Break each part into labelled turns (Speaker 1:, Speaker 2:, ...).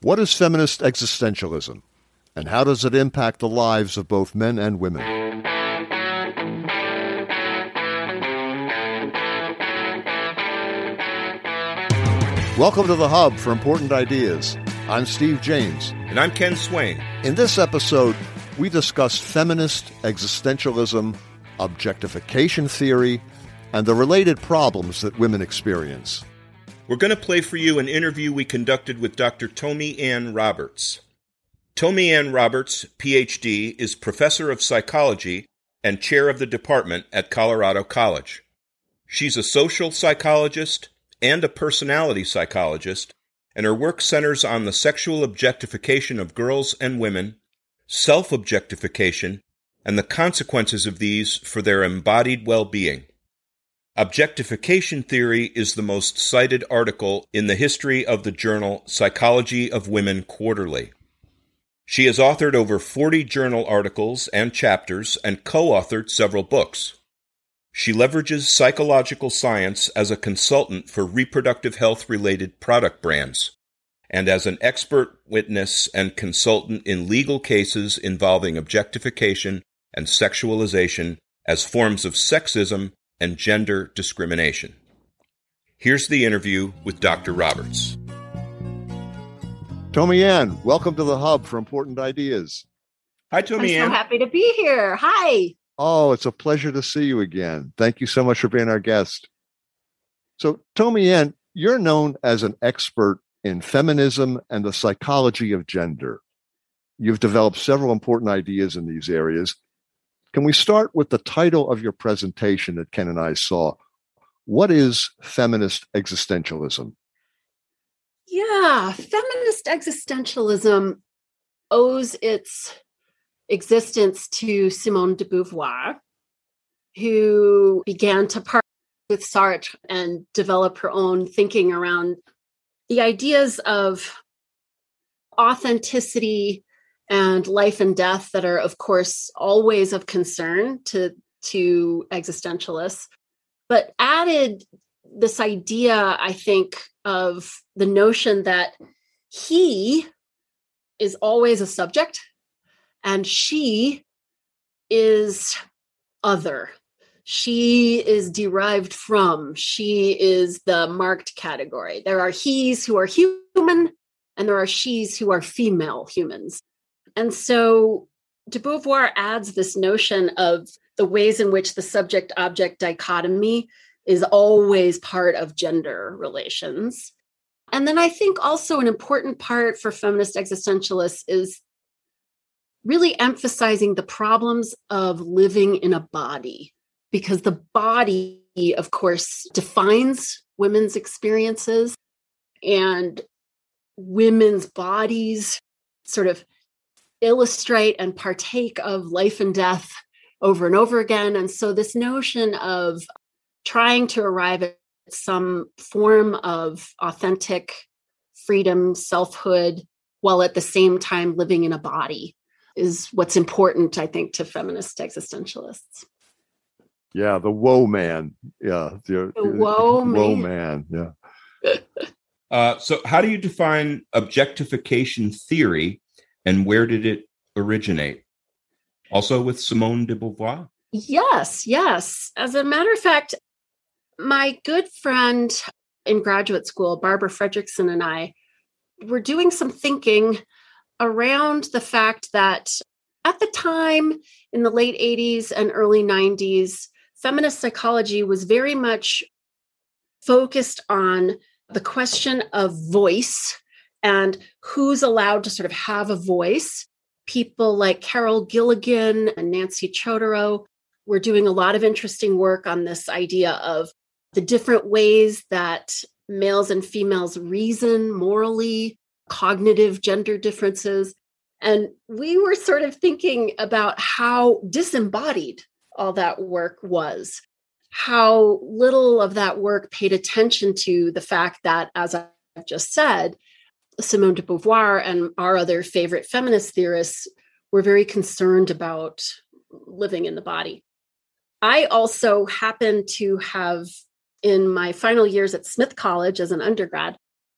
Speaker 1: What is feminist existentialism, and how does it impact the lives of both men and women? Welcome to the Hub for Important Ideas. I'm Steve James.
Speaker 2: And I'm Ken Swain.
Speaker 1: In this episode, we discuss feminist existentialism, objectification theory, and the related problems that women experience.
Speaker 2: We're going to play for you an interview we conducted with Dr. Tomi Ann Roberts. Tomi Ann Roberts, PhD, is professor of psychology and chair of the department at Colorado College. She's a social psychologist and a personality psychologist, and her work centers on the sexual objectification of girls and women, self objectification, and the consequences of these for their embodied well being. Objectification theory is the most cited article in the history of the journal Psychology of Women Quarterly. She has authored over 40 journal articles and chapters and co authored several books. She leverages psychological science as a consultant for reproductive health related product brands and as an expert witness and consultant in legal cases involving objectification and sexualization as forms of sexism and gender discrimination. Here's the interview with Dr. Roberts.
Speaker 1: Tomi Ann, welcome to the Hub for Important Ideas.
Speaker 2: Hi, Tomi
Speaker 3: I'm
Speaker 2: Ann.
Speaker 3: so happy to be here. Hi.
Speaker 1: Oh, it's a pleasure to see you again. Thank you so much for being our guest. So, Tomi Ann, you're known as an expert in feminism and the psychology of gender. You've developed several important ideas in these areas, can we start with the title of your presentation that Ken and I saw? What is feminist existentialism?
Speaker 3: Yeah, feminist existentialism owes its existence to Simone de Beauvoir, who began to partner with Sartre and develop her own thinking around the ideas of authenticity and life and death that are of course always of concern to to existentialists. But added this idea i think of the notion that he is always a subject and she is other. She is derived from. She is the marked category. There are he's who are human and there are she's who are female humans and so de Beauvoir adds this notion of the ways in which the subject object dichotomy is always part of gender relations. And then I think also an important part for feminist existentialists is really emphasizing the problems of living in a body, because the body, of course, defines women's experiences and women's bodies sort of illustrate and partake of life and death over and over again. And so, this notion of trying to arrive at some form of authentic freedom, selfhood, while at the same time living in a body is what's important, I think, to feminist existentialists.
Speaker 1: Yeah, the woe man. Yeah,
Speaker 3: the, the woe,
Speaker 1: woe man. man.
Speaker 2: Yeah. uh, so, how do you define objectification theory and where did it originate? Also with Simone de Beauvoir?
Speaker 3: Yes, yes. As a matter of fact, my good friend in graduate school, Barbara Fredrickson, and I were doing some thinking around the fact that at the time in the late 80s and early 90s, feminist psychology was very much focused on the question of voice and who's allowed to sort of have a voice. People like Carol Gilligan and Nancy Chodorow were doing a lot of interesting work on this idea of the different ways that males and females reason morally, cognitive gender differences. And we were sort of thinking about how disembodied all that work was, how little of that work paid attention to the fact that, as I've just said, Simone de Beauvoir and our other favorite feminist theorists were very concerned about living in the body. I also happen to have, in my final years at Smith College as an undergrad,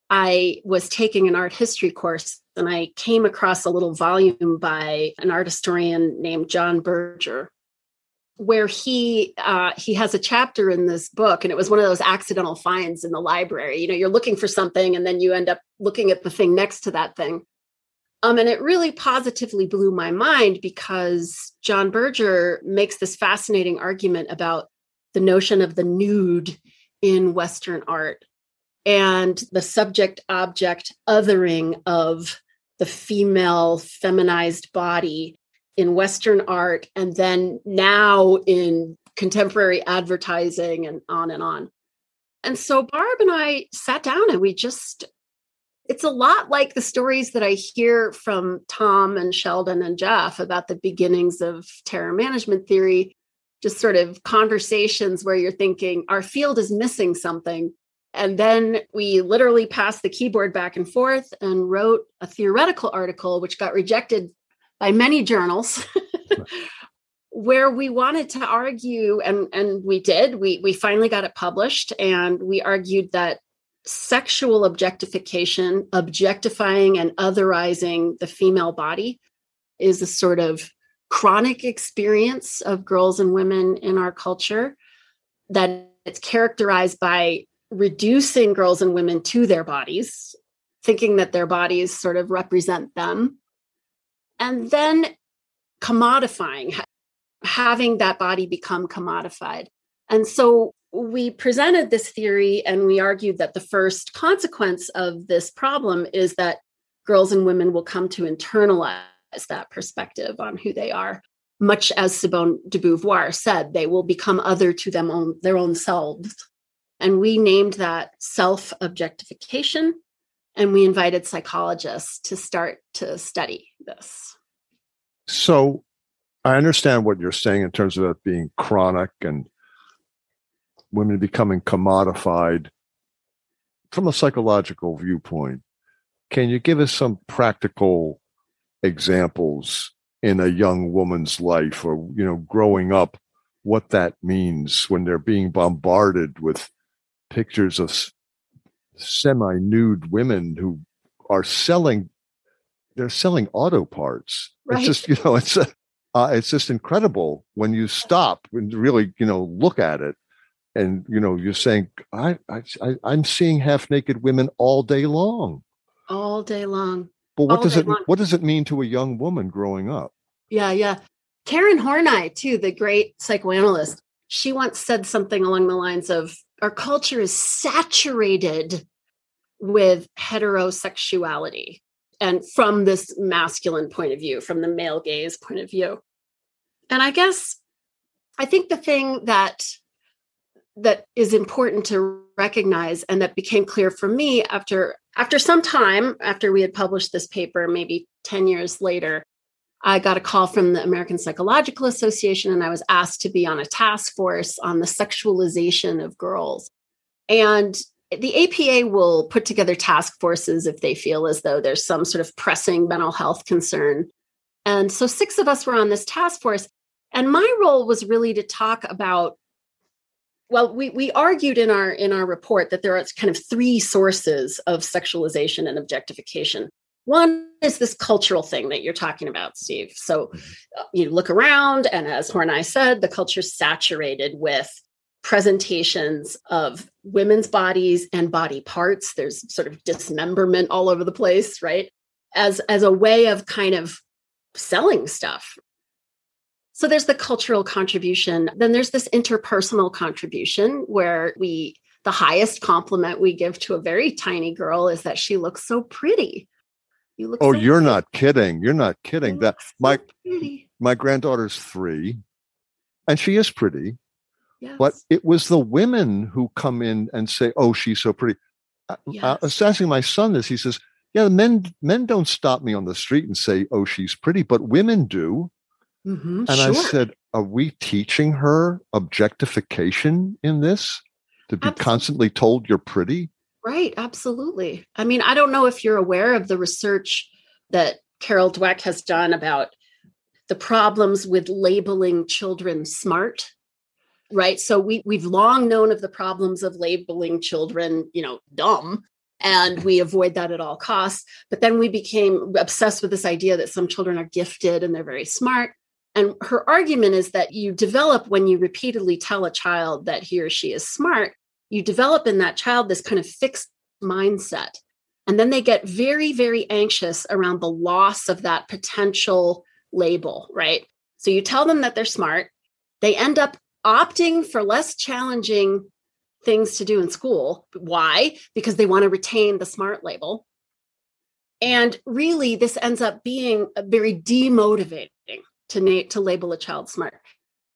Speaker 3: I was taking an art history course and I came across a little volume by an art historian named John Berger, where he uh, he has a chapter in this book, and it was one of those accidental finds in the library. You know, you're looking for something, and then you end up looking at the thing next to that thing. Um, and it really positively blew my mind because John Berger makes this fascinating argument about the notion of the nude in Western art and the subject object othering of the female feminized body in Western art, and then now in contemporary advertising and on and on. And so Barb and I sat down and we just, it's a lot like the stories that I hear from Tom and Sheldon and Jeff about the beginnings of terror management theory, just sort of conversations where you're thinking, our field is missing something. And then we literally passed the keyboard back and forth and wrote a theoretical article, which got rejected by many journals where we wanted to argue and and we did. We we finally got it published and we argued that sexual objectification objectifying and otherizing the female body is a sort of chronic experience of girls and women in our culture that it's characterized by reducing girls and women to their bodies thinking that their bodies sort of represent them and then commodifying, having that body become commodified. And so we presented this theory and we argued that the first consequence of this problem is that girls and women will come to internalize that perspective on who they are. Much as Simone de Beauvoir said, they will become other to them own, their own selves. And we named that self objectification and we invited psychologists to start to study this.
Speaker 1: So I understand what you're saying in terms of it being chronic and women becoming commodified from a psychological viewpoint. Can you give us some practical examples in a young woman's life or you know growing up what that means when they're being bombarded with pictures of semi-nude women who are selling they're selling auto parts. Right. it's just you know it's a, uh, it's just incredible when you stop and really you know look at it and you know you're saying i i, I am seeing half naked women all day long.
Speaker 3: All day long.
Speaker 1: But what all does it long. what does it mean to a young woman growing up?
Speaker 3: Yeah yeah. Karen horney too the great psychoanalyst she once said something along the lines of our culture is saturated with heterosexuality and from this masculine point of view, from the male gaze point of view. And I guess I think the thing that that is important to recognize and that became clear for me after after some time after we had published this paper maybe 10 years later I got a call from the American Psychological Association and I was asked to be on a task force on the sexualization of girls. And the APA will put together task forces if they feel as though there's some sort of pressing mental health concern. And so six of us were on this task force. And my role was really to talk about well we, we argued in our in our report that there are kind of three sources of sexualization and objectification one is this cultural thing that you're talking about steve. So mm-hmm. you look around and as horney said the culture's saturated with presentations of women's bodies and body parts. There's sort of dismemberment all over the place right? As as a way of kind of selling stuff. So there's the cultural contribution. Then there's this interpersonal contribution where we the highest compliment we give to a very tiny girl is that she looks so pretty
Speaker 1: you look oh so you're pretty. not kidding you're not kidding you that my my granddaughter's 3 and she is pretty Yes. But it was the women who come in and say, "Oh, she's so pretty." Yes. I was asking my son this. He says, "Yeah, men men don't stop me on the street and say, "Oh, she's pretty," but women do." Mm-hmm, and sure. I said, "Are we teaching her objectification in this to be absolutely. constantly told you're pretty?"
Speaker 3: Right, absolutely. I mean, I don't know if you're aware of the research that Carol Dweck has done about the problems with labeling children smart right so we we've long known of the problems of labeling children you know dumb and we avoid that at all costs. But then we became obsessed with this idea that some children are gifted and they're very smart. And her argument is that you develop when you repeatedly tell a child that he or she is smart, you develop in that child this kind of fixed mindset. And then they get very, very anxious around the loss of that potential label, right? So you tell them that they're smart. They end up opting for less challenging things to do in school. Why? Because they want to retain the smart label. And really, this ends up being very demotivating to, na- to label a child smart.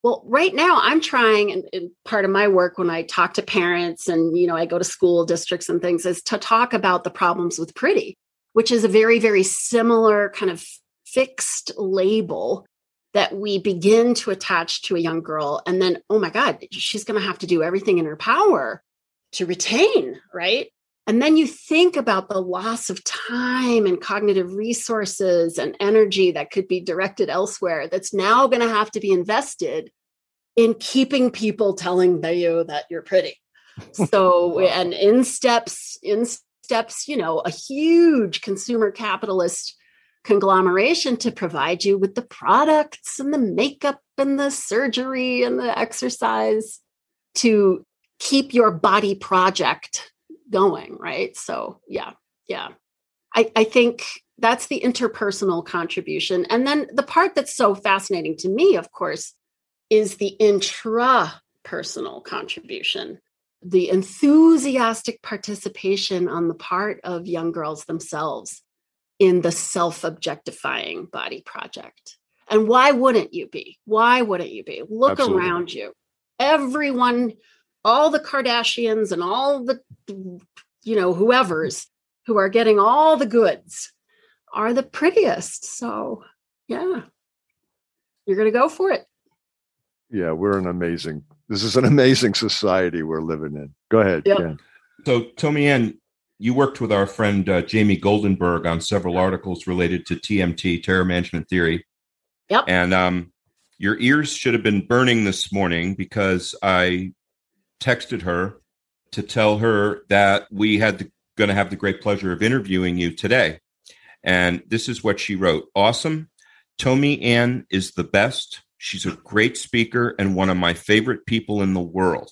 Speaker 3: Well, right now I'm trying, and, and, part of my work when I talk to parents and you know I go to school districts and things is to talk about the problems with pretty, which is a very very similar kind of fixed label that we begin to attach to a young girl and then oh my god she's going to have to do everything in her power to retain right and then you think about the loss of time and cognitive resources and energy that could be directed elsewhere that's now going to have to be invested in keeping people telling you that you're pretty. So and in steps in steps you know a huge consumer capitalist conglomeration to provide you with the products and the makeup and the surgery and the exercise to keep your body project going right so yeah yeah i i think that's the interpersonal contribution and then the part that's so fascinating to me of course is the intrapersonal contribution the enthusiastic participation on the part of young girls themselves in the self objectifying body project. And why wouldn't you be? Why wouldn't you be? Look Absolutely. around you. Everyone, all the Kardashians and all the, you know, whoever's who are getting all the goods are the prettiest. So, yeah, you're going to go for it.
Speaker 1: Yeah, we're an amazing, this is an amazing society we're living in. Go ahead, yep. Ken.
Speaker 2: So, Tomi-Ann, you worked with our friend uh, Jamie Goldenberg on several articles related to TMT, terror management theory.
Speaker 3: Yep.
Speaker 2: And um, your ears should have been burning this morning because I texted her to tell her that we had going to have the great pleasure of interviewing you today. And this is what she wrote Awesome. Tomi-Ann is the best. She's a great speaker and one of my favorite people in the world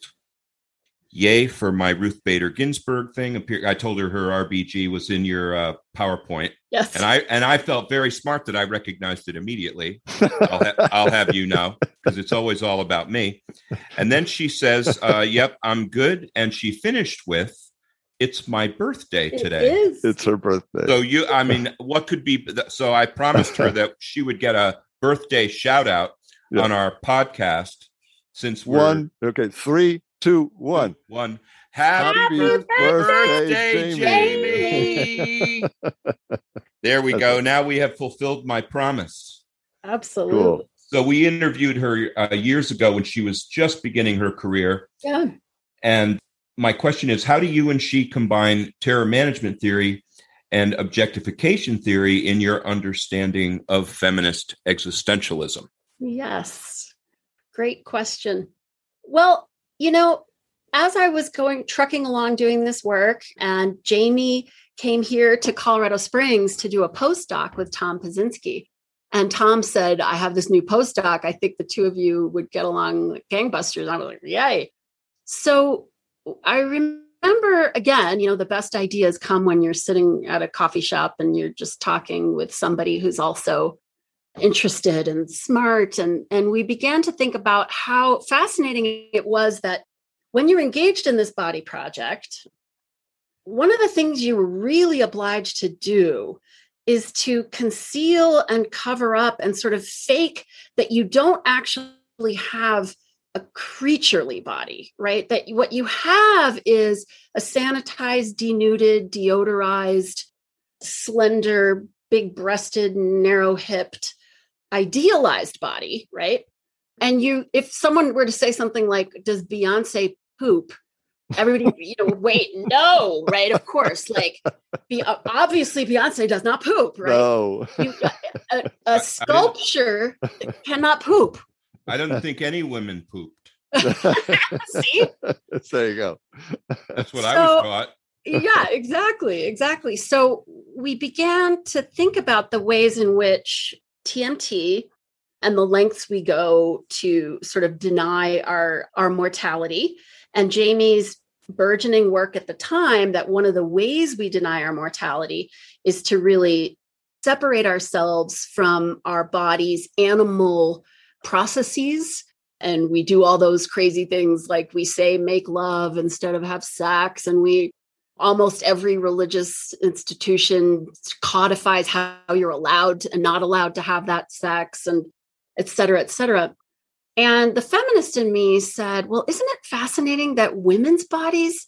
Speaker 2: yay for my Ruth Bader Ginsburg thing. I told her her RBG was in your uh, PowerPoint.
Speaker 3: Yes.
Speaker 2: And I and I felt very smart that I recognized it immediately. I'll, ha- I'll have you know because it's always all about me. And then she says, uh, "Yep, I'm good." And she finished with, "It's my birthday today."
Speaker 3: It is.
Speaker 1: It's her birthday.
Speaker 2: So you, I mean, what could be? So I promised her that she would get a birthday shout out yep. on our podcast. Since
Speaker 1: one, okay, three, two, one.
Speaker 2: One. Happy, Happy birthday, birthday, Jamie. there we go. Now we have fulfilled my promise.
Speaker 3: Absolutely. Cool.
Speaker 2: So we interviewed her uh, years ago when she was just beginning her career.
Speaker 3: Yeah.
Speaker 2: And my question is how do you and she combine terror management theory and objectification theory in your understanding of feminist existentialism?
Speaker 3: Yes. Great question. Well, you know, as I was going trucking along doing this work, and Jamie came here to Colorado Springs to do a postdoc with Tom Pyszczynski. And Tom said, I have this new postdoc. I think the two of you would get along like gangbusters. I was like, yay. So I remember again, you know, the best ideas come when you're sitting at a coffee shop and you're just talking with somebody who's also interested and smart and and we began to think about how fascinating it was that when you're engaged in this body project one of the things you were really obliged to do is to conceal and cover up and sort of fake that you don't actually have a creaturely body, right? That what you have is a sanitized, denuded, deodorized, slender, big breasted, narrow hipped, idealized body, right? And you, if someone were to say something like, "Does Beyonce poop?" Everybody, you know, wait, no, right? Of course, like, be, obviously Beyonce does not poop, right?
Speaker 1: No,
Speaker 3: you, a, a sculpture cannot poop.
Speaker 2: I don't think any women pooped.
Speaker 3: See,
Speaker 1: there you go.
Speaker 2: That's what so, I was taught.
Speaker 3: yeah, exactly, exactly. So we began to think about the ways in which TMT and the lengths we go to sort of deny our our mortality. And Jamie's burgeoning work at the time that one of the ways we deny our mortality is to really separate ourselves from our body's animal processes. And we do all those crazy things like we say make love instead of have sex. And we almost every religious institution codifies how you're allowed and not allowed to have that sex and et cetera et cetera. And the feminist in me said well isn't it fascinating that women's bodies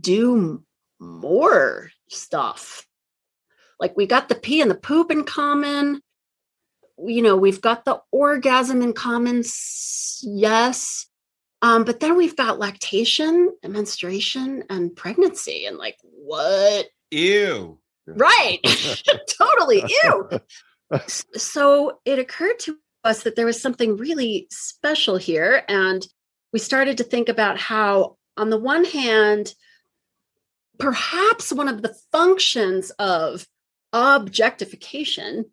Speaker 3: do more stuff? Like we got the pee and the poop in common. You know we've got the orgasm in common. Yes um, but then we've got lactation and menstruation and pregnancy and like what?
Speaker 2: Ew.
Speaker 3: Right. Totally. Ew. So it occurred to us that there was something really special here and we started to think about how on the one hand perhaps one of the functions of objectification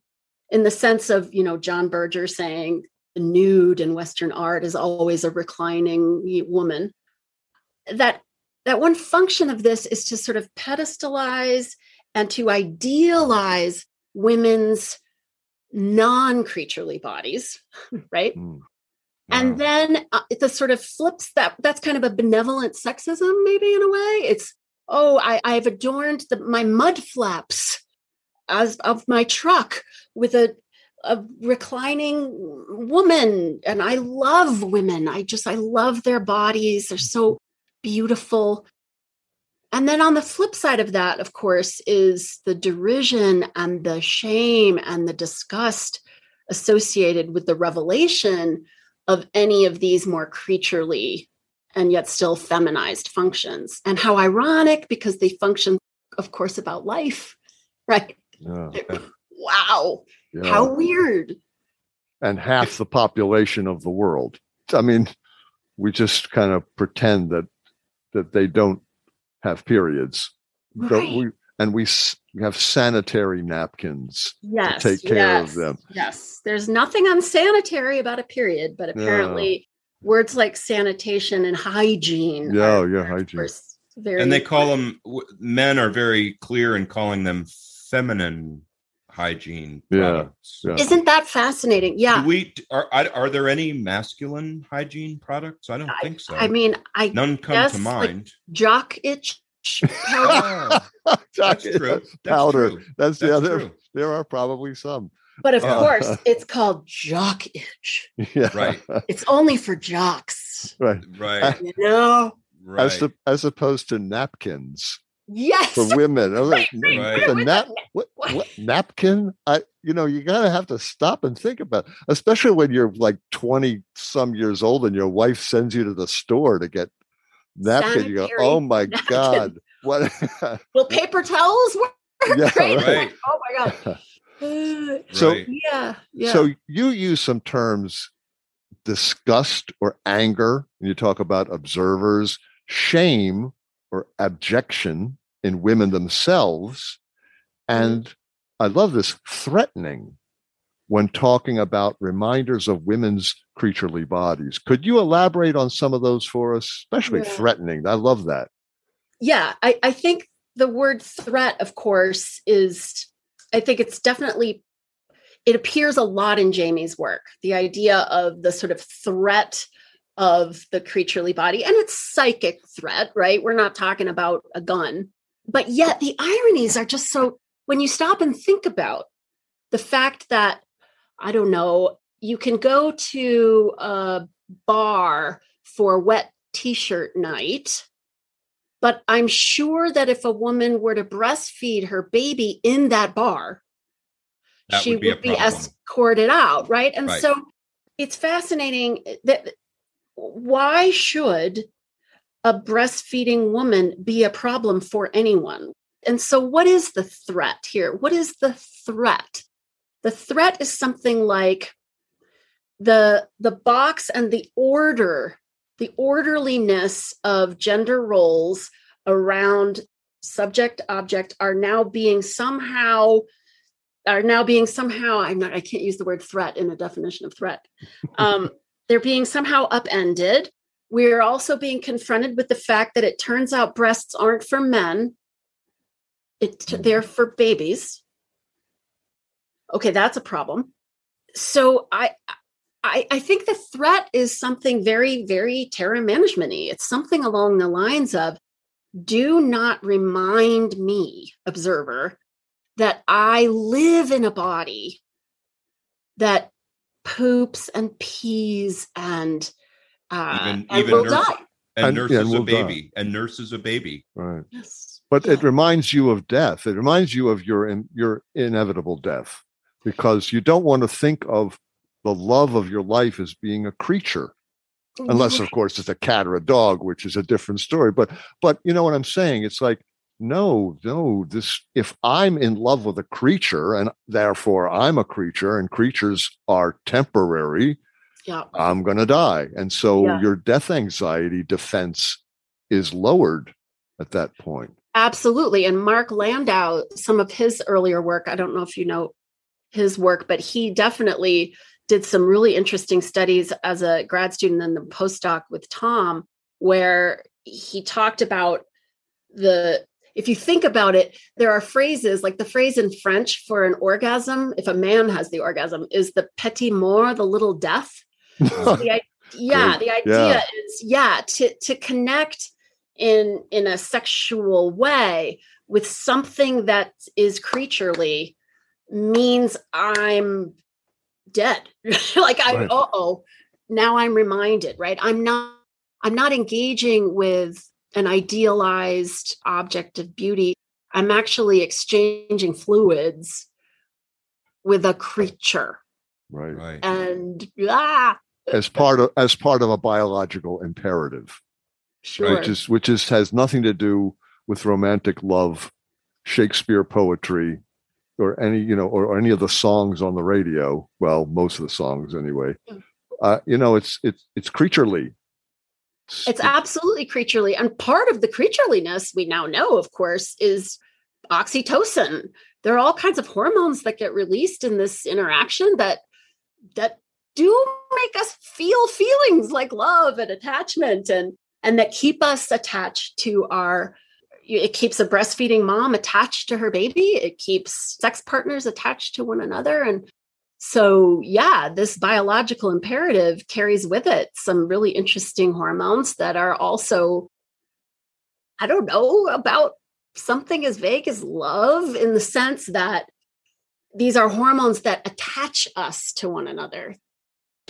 Speaker 3: in the sense of you know john berger saying nude in western art is always a reclining woman. That that one function of this is to sort of pedestalize and to idealize women's non-creaturely bodies right? Mm. and then uh, the sort of flips that that's kind of a benevolent sexism maybe in a way. It's oh I, i've adorned the, my mud flaps as of my truck with a a reclining woman and i love women. I just i love their bodies. They're so mm-hmm. beautiful. And then on the flip side of that of course is the derision and the shame and the disgust associated with the revelation of any of these more creaturely and yet still feminized functions. And how ironic because they function of course about life right? Wow. Yeah. How weird.
Speaker 1: And half the population of the world. I mean, we just kind of pretend that that they don't have periods.
Speaker 3: Right.
Speaker 1: We, and we, we have sanitary napkins
Speaker 3: yes,
Speaker 1: to take care
Speaker 3: yes,
Speaker 1: of them.
Speaker 3: Yes. There's nothing unsanitary about a period, but apparently yeah. words like sanitation and hygiene.
Speaker 1: Yeah, yeah, hygiene.
Speaker 2: Very and they call them men are very clear in calling them feminine hygiene
Speaker 1: yeah, yeah,
Speaker 3: isn't that fascinating? Yeah.
Speaker 2: Do we are are there any masculine hygiene products? I don't I, think so.
Speaker 3: I mean i
Speaker 2: none come to mind
Speaker 3: like jock itch powder.
Speaker 2: that's true. that's
Speaker 1: powder.
Speaker 2: true.
Speaker 1: that's, the other true. there are probably some.
Speaker 3: But of uh, course it's called jock itch.
Speaker 1: Yeah.
Speaker 2: Right.
Speaker 3: It's only for jocks.
Speaker 1: Right.
Speaker 2: Right.
Speaker 3: You know?
Speaker 1: Right. as, to, as opposed to napkins
Speaker 3: Yes.
Speaker 1: For women.
Speaker 2: right.
Speaker 1: The nap, what, what, napkin? I, you know, you gotta have to stop and think about, it. especially when you're like 20 some years old and your wife sends you to the store to get napkin. Sanitary you go, oh my napkin. God. What
Speaker 3: Will paper towels work?
Speaker 1: Yeah,
Speaker 3: right.
Speaker 2: right.
Speaker 3: Oh my God.
Speaker 1: so
Speaker 2: right.
Speaker 3: yeah, yeah.
Speaker 1: So you use some terms disgust or anger, and you talk about observers, shame or abjection in women themselves. And I love this threatening when talking about reminders of women's creaturely bodies. Could you elaborate on some of those for us, especially yeah. threatening? I love that.
Speaker 3: Yeah, I, I think the word threat, of course, is, I think it's definitely, it appears a lot in Jamie's work. The idea of the sort of threat of the creaturely body and it's psychic threat, right? We're not talking about a gun but yet the ironies are just so when you stop and think about the fact that i don't know you can go to a bar for wet t-shirt night but i'm sure that if a woman were to breastfeed her baby in that bar
Speaker 2: that
Speaker 3: she
Speaker 2: would be,
Speaker 3: would be escorted out right and right. so it's fascinating that why should a breastfeeding woman be a problem for anyone? And so, what is the threat here? What is the threat? The threat is something like the, the box and the order, the orderliness of gender roles around subject object are now being somehow are now being somehow i'm not i can't use the word threat in a definition of threat um, they're being somehow upended we're also being confronted with the fact that it turns out breasts aren't for men. It, mm-hmm. they're for babies. Okay that's a problem. So i I, I think the threat is something very, very terror management It's something along the lines of do not remind me, observer, that I live in a body that poops and pees and uh, even, and even will
Speaker 2: nurse, die. And, and nurses yeah, and a baby. Die. And nurses a baby.
Speaker 1: Right. Yes. But yeah. it reminds you of death. It reminds you of your in, your inevitable death because you don't want to think of the love of your life as being a creature unless of course it's a cat or a dog which is a different story but but you know what i'm saying it's like no no this if i'm in love with a creature and therefore i'm a creature and creatures are temporary yeah i'm going to die and so yeah. your death anxiety defense is lowered at that point
Speaker 3: absolutely and mark landau some of his earlier work i don't know if you know his work but he definitely did some really interesting studies as a grad student and the postdoc with Tom, where he talked about the if you think about it, there are phrases like the phrase in French for an orgasm, if a man has the orgasm, is the petit mort, the little death. So the, yeah, the idea yeah. is yeah, to to connect in in a sexual way with something that is creaturely means I'm dead. Like i right. oh now i'm reminded right? I'm not i'm not engaging with an idealized object of beauty. I'm actually exchanging fluids with a creature.
Speaker 1: Right. Right.
Speaker 3: And ah,
Speaker 1: as part of as part of a biological imperative
Speaker 3: sure.
Speaker 1: which is which is has nothing to do with romantic love shakespeare poetry or any you know or, or, any of the songs on the radio well most of the songs anyway mm. uh, you know it's it's it's creaturely
Speaker 3: it's, it's absolutely creaturely and part of the creatureliness we now know of course is oxytocin there are all kinds of hormones that get released in this interaction that that do make us feel feelings like love and attachment and and that keep us attached to our it keeps a breastfeeding mom attached to her baby. It keeps sex partners attached to one another. And so yeah this biological imperative carries with it some really interesting hormones that are also i don't know about something as vague as love in the sense that these are hormones that attach us to one another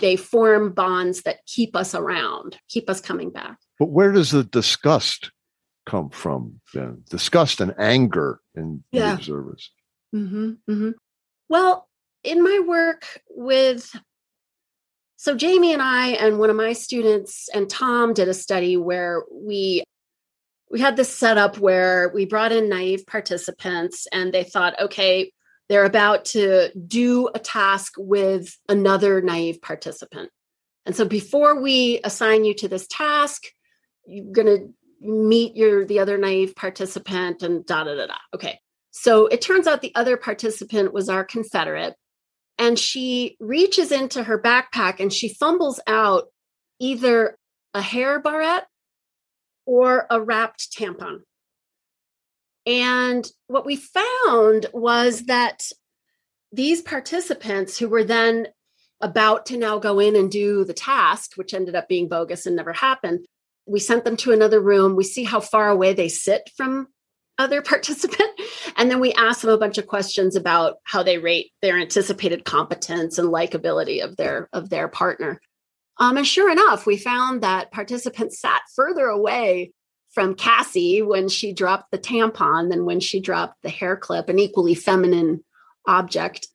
Speaker 3: they form bonds that keep us around keep us coming back
Speaker 1: but where does the disgust come from then? Disgust and anger in yeah. the observers.
Speaker 3: Mm-hmm, mm-hmm. Well, in my work with, so Jamie and I and one of my students and Tom did a study where we we had this setup where we brought in naive participants and they thought, okay, they're about to do a task with another naive participant. And so before we assign you to this task, you're going to meet your the other naive participant and da da da da. Okay. So it turns out the other participant was our Confederate. And she reaches into her backpack and she fumbles out either a hair barrette or a wrapped tampon. And what we found was that these participants who were then about to now go in and do the task, which ended up being bogus and never happened, we sent them to another room. We see how far away they sit from other participant. And then we ask them a bunch of questions about how they rate their anticipated competence and likability of their of their partner. Um, and sure enough we found that participants sat further away from cassie when she dropped the tampon than when she dropped the hair clip an equally feminine object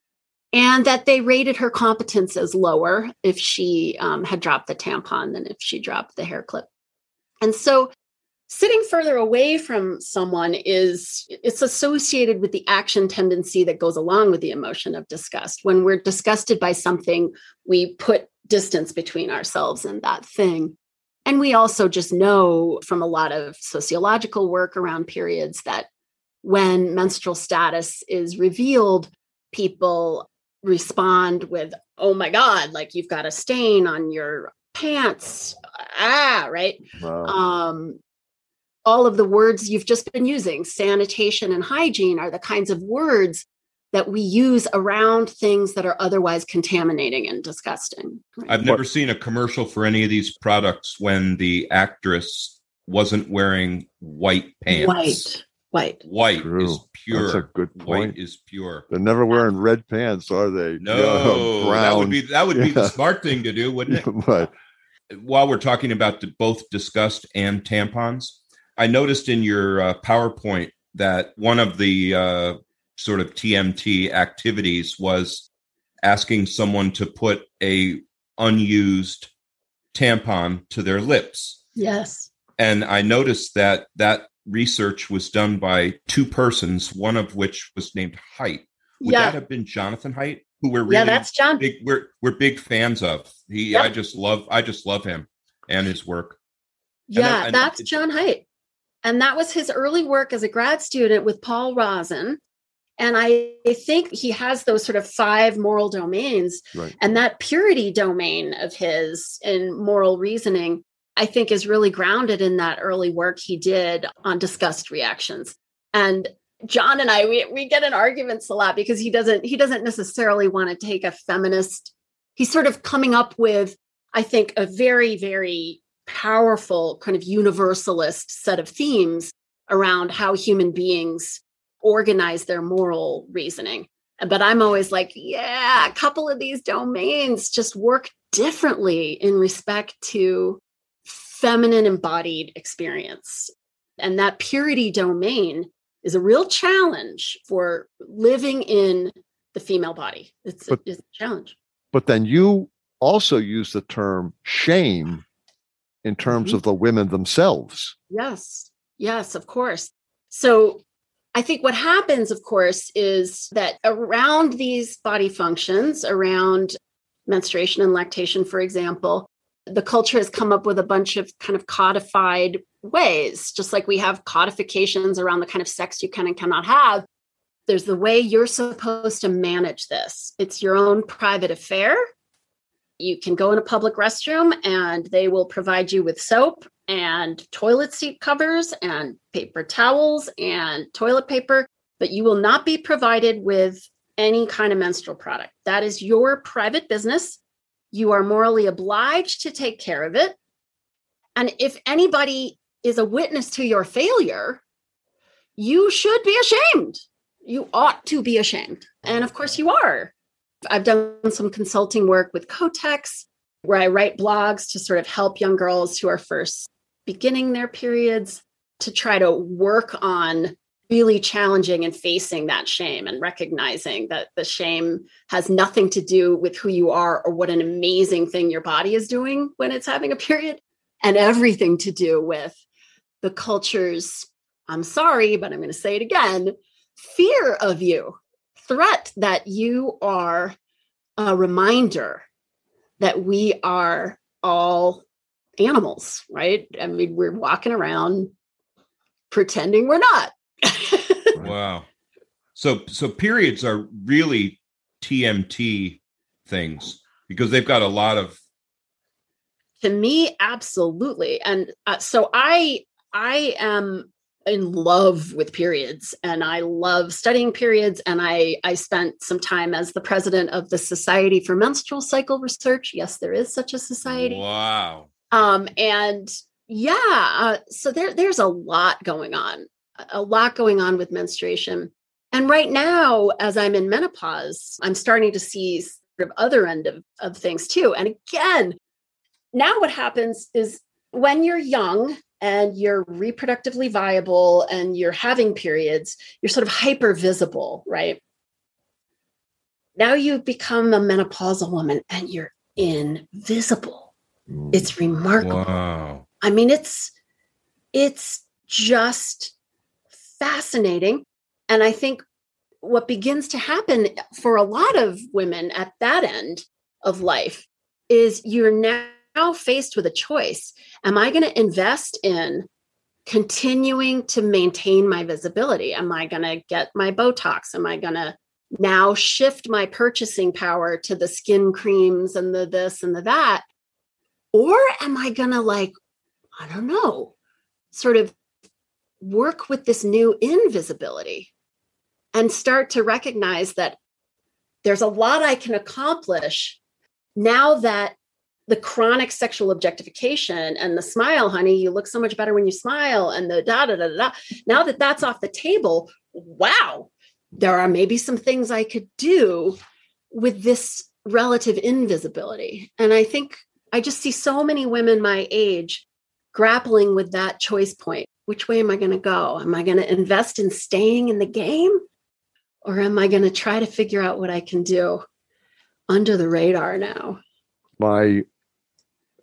Speaker 3: and that they rated her competence as lower if she um, had dropped the tampon than if she dropped the hair clip and so sitting further away from someone is it's associated with the action tendency that goes along with the emotion of disgust. When we're disgusted by something, we put distance between ourselves and that thing. And we also just know from a lot of sociological work around periods that when menstrual status is revealed, people respond with, oh my God, like you've got a stain on your pants. Ah, right. Wow. Um, all of the words you've just been using, sanitation and hygiene, are the kinds of words that we use around things that are otherwise contaminating and disgusting.
Speaker 2: Right? I've never seen a commercial for any of these products when the actress wasn't wearing white pants.
Speaker 3: White. White.
Speaker 2: White True. is pure.
Speaker 1: That's a good point.
Speaker 2: White is pure.
Speaker 1: They're never wearing red pants, are they?
Speaker 2: No, brown. that would be that would be the smart thing to do, wouldn't it?
Speaker 1: right.
Speaker 2: While we're talking about the, both disgust and tampons, I noticed in your uh, PowerPoint that one of the uh, sort of TMT activities was asking someone to put a unused tampon to their lips.
Speaker 3: Yes.
Speaker 2: And I noticed that that research was done by two persons, one of which was named Haidt. Would yeah. that have been Jonathan Haidt, who we're really
Speaker 3: yeah, that's Jon.
Speaker 2: Big, we're we're big fans of. He, yep. I just love, I just love him and his work.
Speaker 3: Yeah, and, and that's Jon Haidt, and that was his early work as a grad student with Paul Rozin, and I think he has those sort of five moral domains. Right. And that purity domain of his in moral reasoning, I think, is really grounded in that early work he did on disgust reactions. And Jon and I, we, we get in arguments a lot because he doesn't he doesn't necessarily want to take a feminist. He's sort of coming up with, I think, a very, very powerful kind of universalist set of themes around how human beings organize their moral reasoning. But I'm always like, yeah, a couple of these domains just work differently in respect to feminine embodied experience. And that purity domain is a real challenge for living in the female body. It's, but, it's a challenge.
Speaker 1: But then you also use the term shame in terms mm-hmm. of the women themselves.
Speaker 3: Yes, yes, of course. So I think what happens, of course, is that around these body functions, around menstruation and lactation, for example, the culture has come up with a bunch of kind of codified ways, just like we have codifications around the kind of sex you can and cannot have. There's the way you're supposed to manage this. It's your own private affair. You can go in a public restroom and they will provide you with soap and toilet seat covers and paper towels and toilet paper, but you will not be provided with any kind of menstrual product. That is your private business. You are morally obliged to take care of it. And if anybody is a witness to your failure, you should be ashamed. You ought to be ashamed. And of course, you are. I've done some consulting work with Kotex where I write blogs to sort of help young girls who are first beginning their periods to try to work on really challenging and facing that shame and recognizing that the shame has nothing to do with who you are or what an amazing thing your body is doing when it's having a period and everything to do with the culture's I'm sorry, but I'm going to say it again fear of you, threat that you are a reminder that we are all animals, right? I mean, we're walking around pretending we're not.
Speaker 2: wow. So so periods are really TMT things because they've got a lot of
Speaker 3: to me absolutely and uh, so i i am in love with periods and i love studying periods and i i spent some time as the president of the society for menstrual cycle research yes there is such a society
Speaker 2: wow
Speaker 3: um, and yeah, uh, so there there's a lot going on, a lot going on with menstruation. And right now, as I'm in menopause, I'm starting to see sort of other end of, of things too. And again, now what happens is when you're young and you're reproductively viable and you're having periods, you're sort of hyper visible, right? Now you become a menopausal woman and you're invisible it's remarkable. Wow. I mean, it's it's just fascinating. And I think what begins to happen for a lot of women at that end of life is you're now now faced with a choice. Am I going to invest in continuing to maintain my visibility? Am I going to get my Botox? Am I going to now shift my purchasing power to the skin creams and the this and the that? Or am I going to, like, I don't know, sort of work with this new invisibility and start to recognize that there's a lot I can accomplish now that the chronic sexual objectification and the smile, honey, you look so much better when you smile, and the da da da da. Now that that's off the table, wow, there are maybe some things I could do with this relative invisibility. And I think I just see so many women my age grappling with that choice point. Which way am I going to go? Am I going to invest in staying in the game? Or am I going to try to figure out what I can do under the radar now?
Speaker 1: My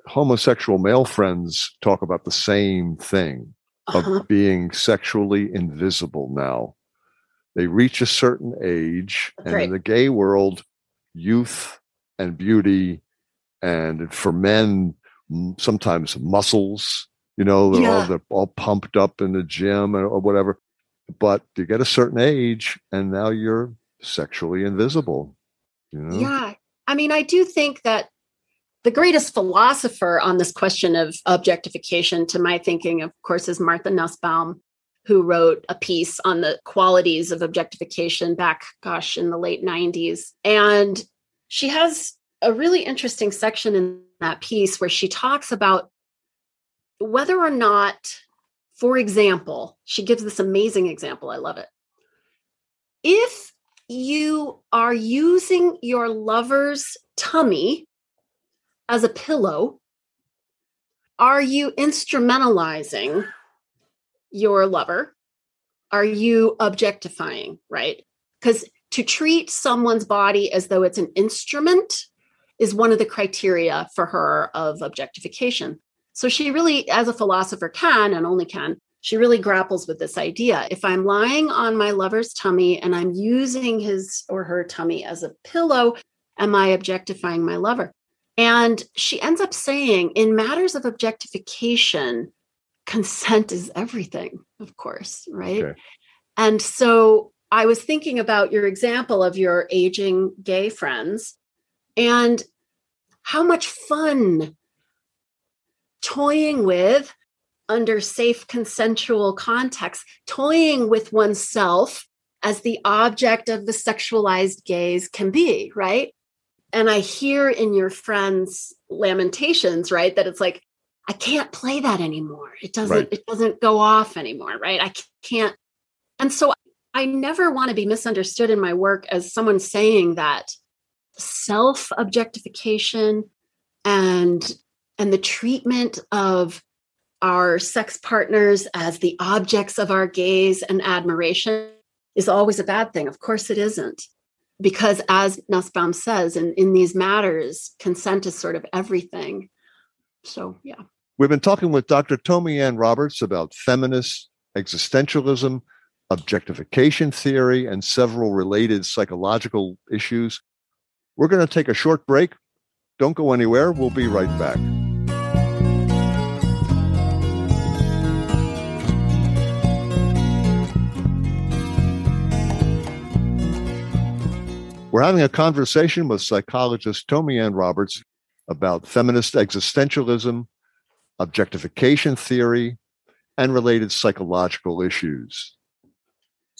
Speaker 1: homosexual male friends talk about the same thing uh-huh. of being sexually invisible now. They reach a certain age, and in the gay world, youth and beauty, and for men, sometimes muscles, you know, they're, yeah. all, they're all pumped up in the gym or, or whatever. But you get a certain age, and now you're sexually invisible. You know?
Speaker 3: Yeah. I mean, I do think that the greatest philosopher on this question of objectification, to my thinking, of course, is Martha Nussbaum, who wrote a piece on the qualities of objectification back, gosh, in the late 90s. And she has a really interesting section in that piece where she talks about whether or not, for example, she gives this amazing example. I love it. If you are using your lover's tummy as a pillow, are you instrumentalizing your lover? Are you objectifying, right? Because to treat someone's body as though it's an instrument is one of the criteria for her of objectification. So she really, as a philosopher, can and only can, she really grapples with this idea. If I'm lying on my lover's tummy and I'm using his or her tummy as a pillow, am I objectifying my lover? And she ends up saying, in matters of objectification, consent is everything, of course, right? Okay. And so I was thinking about your example of your aging gay friends and how much fun toying with under safe consensual context, toying with oneself as the object of the sexualized gaze can be, right? and I hear in your friends' lamentations, right, that it's like, I can't play that anymore. It doesn't, right. it doesn't go off anymore, right? I can't. And so I never want to be misunderstood in my work as someone saying that self objectification and and the treatment of our sex partners as the objects of our gaze and admiration is always a bad thing. Of course, it isn't because as Nussbaum says, in, in these matters, consent is sort of everything. So, yeah.
Speaker 1: We've been talking with Dr. Tomi-Ann Roberts about feminist existentialism, objectification theory, and several related psychological issues. We're going to take a short break. Don't go anywhere. We'll be right back. We're having a conversation with psychologist Tomi-Ann Roberts about feminist existentialism, objectification theory, and related psychological issues.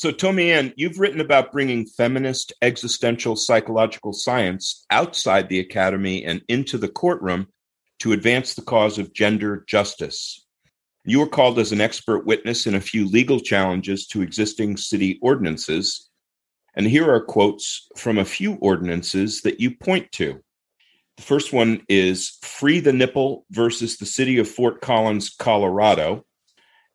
Speaker 2: So, Tomi-Ann, you've written about bringing feminist existential psychological science outside the academy and into the courtroom to advance the cause of gender justice. You were called as an expert witness in a few legal challenges to existing city ordinances and here are quotes from a few ordinances that you point to. The first one is Free the Nipple versus the City of Fort Collins, Colorado.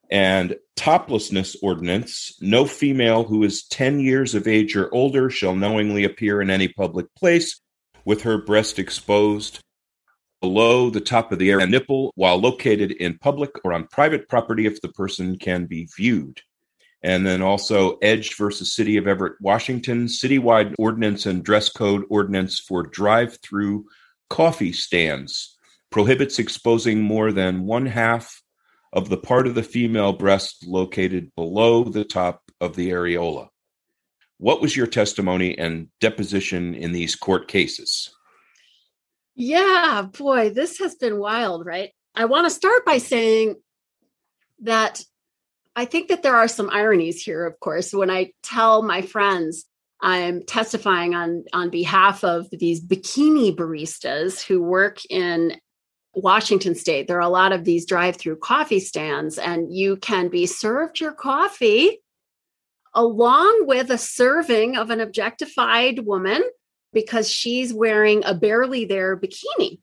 Speaker 2: And toplessness ordinance no female who is 10 years of age or older shall knowingly appear in any public place with her breast exposed below the top of the area nipple while located in public or on private property if the person can be viewed. And then also Edge versus City of Everett, Washington, citywide ordinance and dress code ordinance for drive through coffee stands prohibits exposing more than one half of the part of the female breast located below the top of the areola. What was your testimony and deposition in these court cases?
Speaker 3: Yeah, boy, this has been wild, right? I want to start by saying that I think that there are some ironies here, of course, when I tell my friends I'm testifying on on behalf of these bikini baristas who work in Washington state. There are a lot of these drive-through coffee stands and you can be served your coffee along with a serving of an objectified woman because she's wearing a barely there bikini.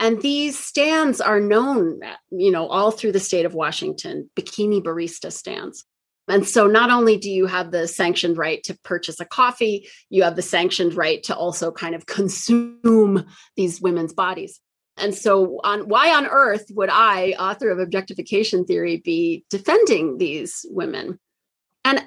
Speaker 3: And these stands are known, you know, all through the state of Washington, bikini barista stands. And so not only do you have the sanctioned right to purchase a coffee, you have the sanctioned right to also kind of consume these women's bodies. And so on why on earth would I, author of objectification theory, be defending these women? And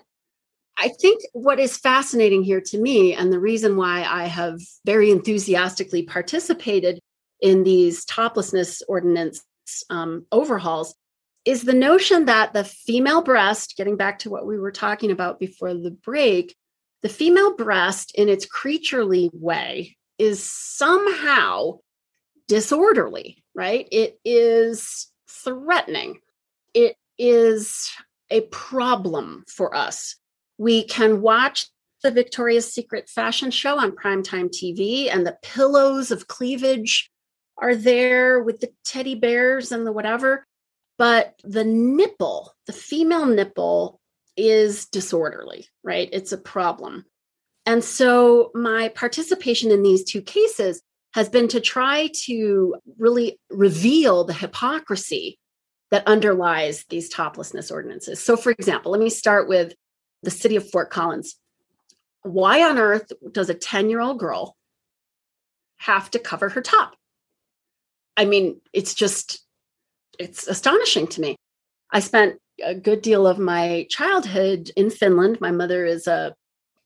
Speaker 3: I think what is fascinating here to me, and the reason why I have very enthusiastically participated in these toplessness ordinance um, overhauls, is the notion that the female breast, getting back to what we were talking about before the break, the female breast in its creaturely way is somehow disorderly, right? It is threatening. It is a problem for us. We can watch the Victoria's Secret fashion show on primetime TV, and the pillows of cleavage are there with the teddy bears and the whatever but the nipple, the female nipple, is disorderly, right? It's a problem. And so my participation in these two cases has been to try to really reveal the hypocrisy that underlies these toplessness ordinances. So, for example, let me start with the city of Fort Collins. Why on earth does a 10 year old girl have to cover her top? I mean, it's just it's astonishing to me. I spent a good deal of my childhood in Finland. My mother is a uh,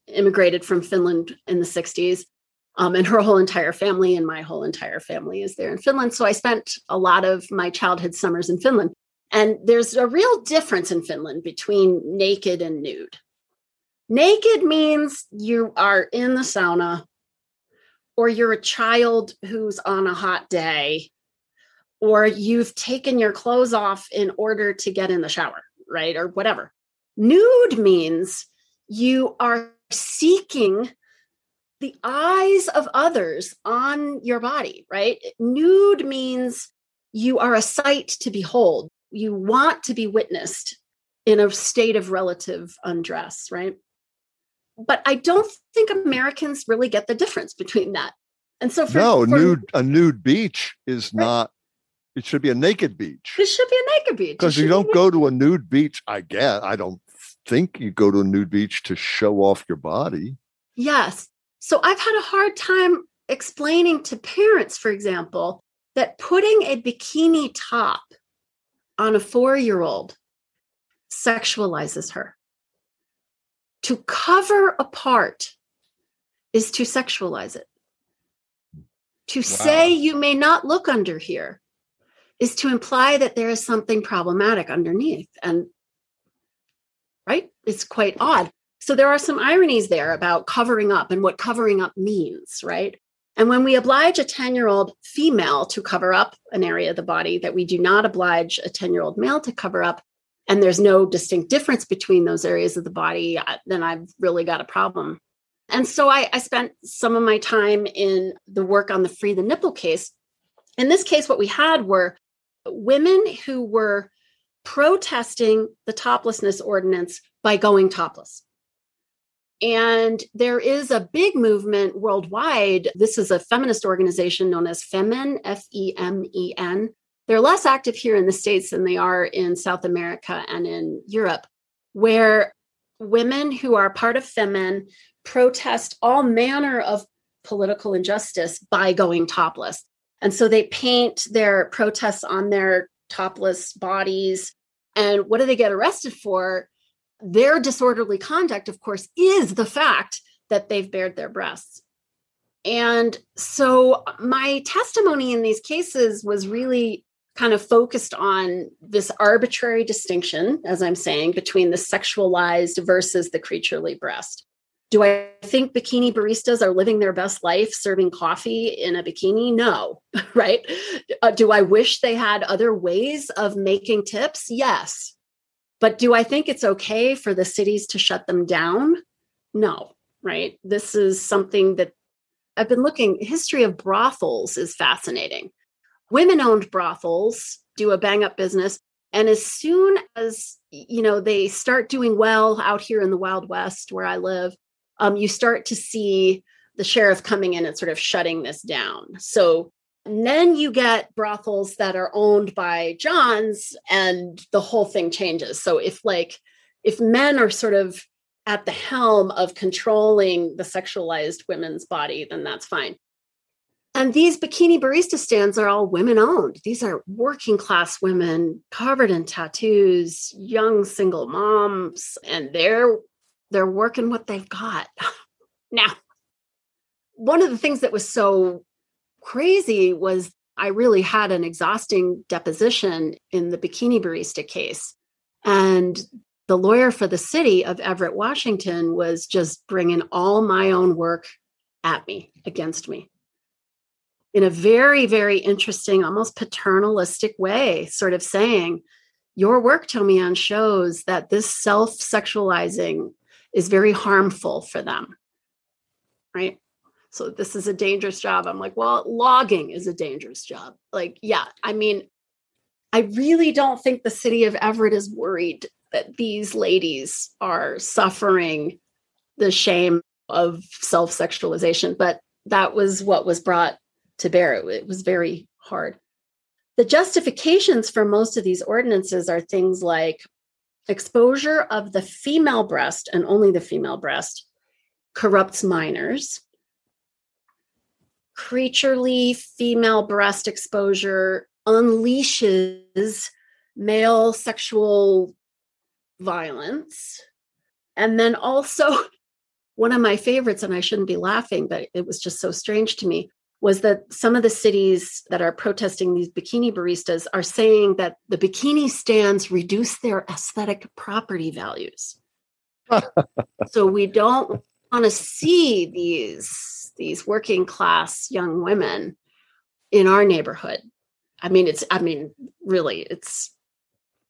Speaker 3: immigrated from Finland in the 60s. Um, and her whole entire family and my whole entire family is there in Finland. So I spent a lot of my childhood summers in Finland. And there's a real difference in Finland between naked and nude. Naked means you are in the sauna or you're a child who's on a hot day or you've taken your clothes off in order to get in the shower, right? Or whatever. Nude means you are seeking the eyes of others on your body, right? Nude means you are a sight to behold. You want to be witnessed in a state of relative undress, right? But I don't think Americans really get the difference between that. And so,
Speaker 1: for, no, for, nude a nude beach is right. not it should be a naked beach.
Speaker 3: It should be a naked beach.
Speaker 1: Because you don't go to a nude beach, I guess. I don't think you go to a nude beach to show off your body.
Speaker 3: Yes. So I've had a hard time explaining to parents, for example, that putting a bikini top on a four year old sexualizes her. To cover a part is to sexualize it. To wow. say you may not look under here is to imply that there is something problematic underneath. And right, it's quite odd. So there are some ironies there about covering up and what covering up means, right? And when we oblige a 10 year old female to cover up an area of the body that we do not oblige a 10 year old male to cover up, and there's no distinct difference between those areas of the body, uh, then I've really got a problem. And so I, I spent some of my time in the work on the Free the Nipple case. In this case, what we had were women who were protesting the toplessness ordinance by going topless. And there is a big movement worldwide. This is a feminist organization known as Femen, F E M E N. They're less active here in the States than they are in South America and in Europe, where women who are part of Femen protest all manner of political injustice by going topless. And so they paint their protests on their topless bodies. And what do they get arrested for? Their disorderly conduct, of course, is the fact that they've bared their breasts. and so my testimony in these cases was really kind of focused on this arbitrary distinction, as I'm saying, between the sexualized versus the creaturely breast. Do I think bikini baristas are living their best life serving coffee in a bikini? No, right? Uh, do I wish they had other ways of making tips? Yes. But do I think it's okay for the cities to shut them down? No, right? This is something that I've been looking, history of brothels is fascinating. Women owned brothels do a bang up business. And as soon as, you know, they start doing well out here in the Wild West where I live, um, you start to see the sheriff coming in and sort of shutting this down. So then you get brothels that are owned by Johns and the whole thing changes. So if like if men are sort of at the helm of controlling the sexualized women's body, then that's fine. And these bikini barista stands are all women owned. These are working class women covered in tattoos, young single moms, and they're they're working what they've got. now, one of the things that was so crazy was I really had an exhausting deposition in the bikini barista case. And the lawyer for the city of Everett, Washington was just bringing all my own work at me, against me in a very, very interesting, almost paternalistic way, sort of saying, Your work, Tomi-Ann, shows that this self sexualizing is very harmful for them. Right. So this is a dangerous job. I'm like, well, logging is a dangerous job. Like, yeah, I mean, I really don't think the city of Everett is worried that these ladies are suffering the shame of self sexualization, but that was what was brought to bear. It was very hard. The justifications for most of these ordinances are things like exposure of the female breast and only the female breast corrupts minors. Creaturely female breast exposure unleashes male sexual violence. And then also, one of my favorites, and I shouldn't be laughing, but it was just so strange to me, was that some of the cities that are protesting these bikini baristas are saying that the bikini stands reduce their aesthetic property values. so we don't want to see these these working class young women in our neighborhood. I mean, it's I mean, really, it's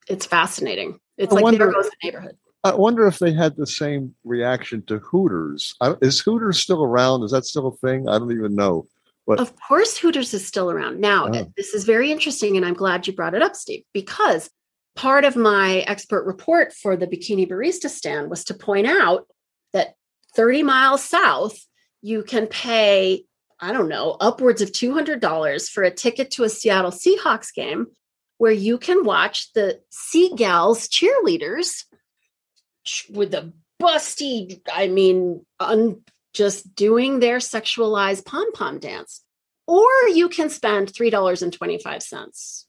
Speaker 3: it's fascinating. It's I like wonder, there goes the neighborhood.
Speaker 1: I wonder if they had the same reaction to Hooters. Is Hooters still around? Is that still a thing? I don't even know.
Speaker 3: But of course, Hooters is still around. Now, oh. this is very interesting, and I'm glad you brought it up, Steve, because part of my expert report for the Bikini Barista stand was to point out that 30 miles south, you can pay, I don't know, upwards of $200 for a ticket to a Seattle Seahawks game where you can watch the Sea Gals cheerleaders with the busty, I mean, un- just doing their sexualized pom pom dance. Or you can spend $3.25.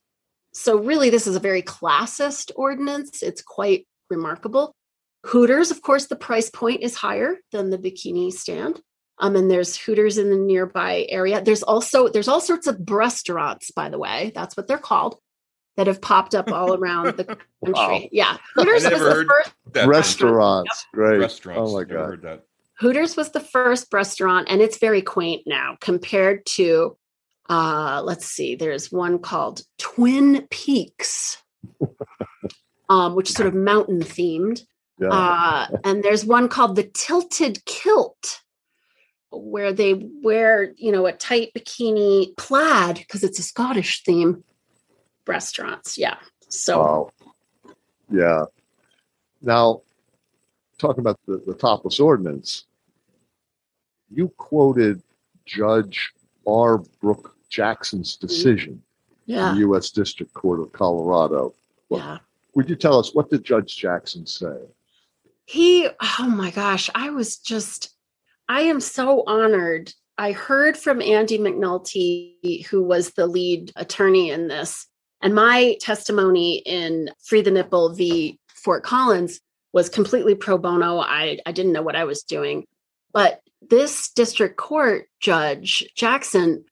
Speaker 3: So, really, this is a very classist ordinance. It's quite remarkable. Hooters, of course, the price point is higher than the bikini stand. Um, and there's Hooters in the nearby area. There's also there's all sorts of restaurants, by the way. That's what they're called that have popped up all around the country. Wow. Yeah,
Speaker 1: Hooters was the first restaurants. Yep. Great. Restaurants. Oh my god.
Speaker 3: Hooters was the first restaurant, and it's very quaint now compared to, uh, let's see, there's one called Twin Peaks, um, which is sort of mountain themed. Yeah. Uh, and there's one called the Tilted Kilt, where they wear, you know, a tight bikini plaid because it's a Scottish theme. Restaurants, yeah. So, wow.
Speaker 1: yeah. Now, talking about the, the topless ordinance, you quoted Judge R. Brooke Jackson's mm-hmm. decision yeah. in the U.S. District Court of Colorado. yeah. Would you tell us what did Judge Jackson say?
Speaker 3: He, oh my gosh, I was just, I am so honored. I heard from Andy McNulty, who was the lead attorney in this, and my testimony in Free the Nipple v. Fort Collins was completely pro bono. I, I didn't know what I was doing. But this district court judge, Jackson,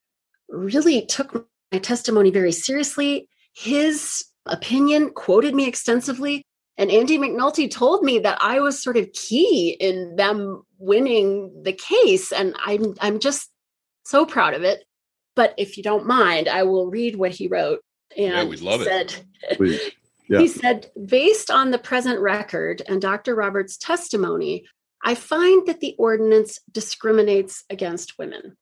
Speaker 3: really took my testimony very seriously. His opinion quoted me extensively. And Andy McNulty told me that I was sort of key in them winning the case. And I'm I'm just so proud of it. But if you don't mind, I will read what he wrote. And
Speaker 2: yeah, we'd love
Speaker 3: said,
Speaker 2: it.
Speaker 1: Yeah.
Speaker 3: He said, based on the present record and Dr. Roberts' testimony, I find that the ordinance discriminates against women.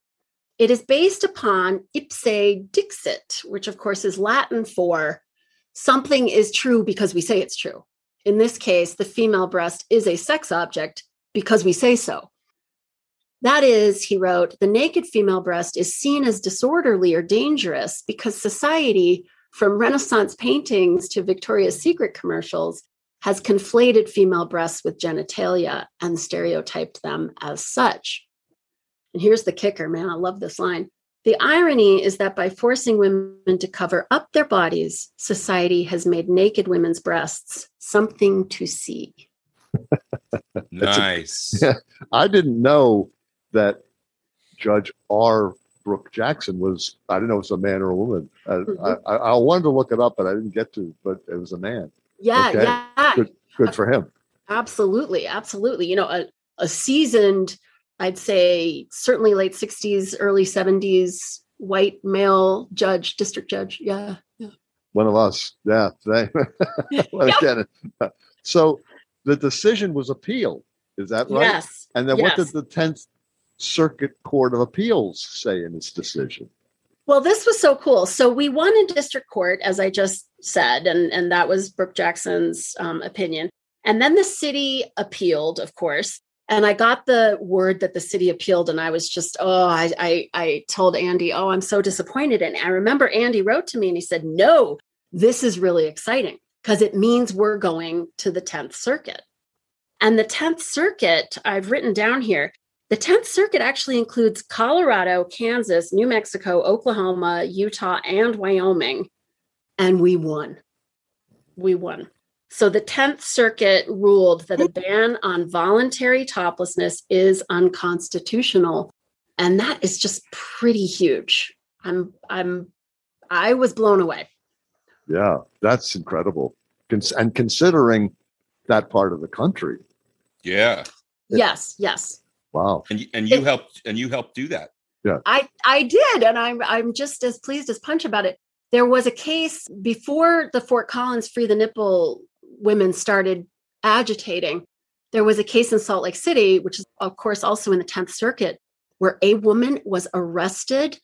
Speaker 3: It is based upon ipse dixit, which of course is Latin for something is true because we say it's true. In this case, the female breast is a sex object because we say so. That is, he wrote, the naked female breast is seen as disorderly or dangerous because society, from Renaissance paintings to Victoria's Secret commercials, has conflated female breasts with genitalia and stereotyped them as such. And here's the kicker, man. I love this line. The irony is that by forcing women to cover up their bodies, society has made naked women's breasts something to see.
Speaker 2: Nice.
Speaker 1: Yeah, I didn't know that Judge R. Brooke Jackson was, I didn't know it was a man or a woman. I,
Speaker 3: Mhm.
Speaker 1: I, I wanted to look it up, but I didn't get to, but it was a man.
Speaker 3: Yeah,
Speaker 1: Okay.
Speaker 3: yeah.
Speaker 1: Good, good for him.
Speaker 3: Absolutely, absolutely. You know, a, a seasoned, I'd say certainly late 60s, early 70s white male judge, district judge. Yeah. yeah.
Speaker 1: One of us. Yeah. Same. Well,
Speaker 3: Yep.
Speaker 1: So the decision was appealed. Is that right?
Speaker 3: Yes.
Speaker 1: And then what did the 10th Circuit Court of Appeals say in its decision?
Speaker 3: Well, this was so cool. So we won in district court, as I just said, and, and that was Brooke Jackson's um, opinion. And then the city appealed, of course. And I got the word that the city appealed, and I was just, oh, I, I, I told Andy, oh, I'm so disappointed. And I remember Andy wrote to me and he said, no, this is really exciting because it means we're going to the 10th Circuit. And the 10th Circuit, I've written down here, the 10th Circuit actually includes Colorado, Kansas, New Mexico, Oklahoma, Utah, and Wyoming. And we won. We won. So the 10th Circuit ruled that a ban on voluntary toplessness is unconstitutional. And that is just pretty huge. I'm I'm I was blown away.
Speaker 1: Yeah, that's incredible. Cons- and considering that part of the country,
Speaker 2: Yeah.
Speaker 3: Yes, yes.
Speaker 1: wow.
Speaker 2: And and you
Speaker 3: It-
Speaker 2: helped and you helped do that. Yeah.
Speaker 3: I I did, and I'm I'm just as pleased as punch about it. There was a case before the Fort Collins Free the Nipple women started agitating. There was a case in Salt Lake City, which is of course also in the 10th Circuit, where a woman was arrested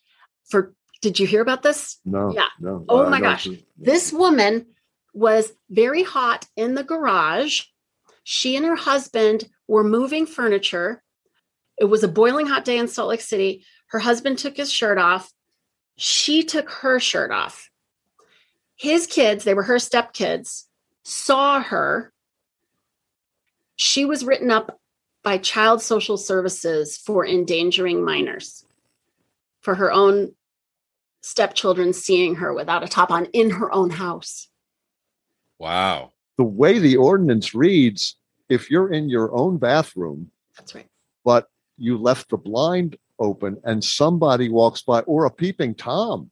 Speaker 3: for. Did you hear about this?
Speaker 1: No.
Speaker 3: Yeah.
Speaker 1: No.
Speaker 3: Oh
Speaker 1: I
Speaker 3: my
Speaker 1: know
Speaker 3: gosh.
Speaker 1: it's-
Speaker 3: This woman was very hot in the garage. She and her husband were moving furniture. It was a boiling hot day in Salt Lake City. Her husband took his shirt off. She took her shirt off. His kids, they were her stepkids, saw her. She was written up by Child Social Services for endangering minors, for her own stepchildren seeing her without a top on in her own house.
Speaker 2: Wow.
Speaker 1: The way the ordinance reads, if you're in your own bathroom,
Speaker 3: That's right.
Speaker 1: but you left the blind open and somebody walks by or a peeping tom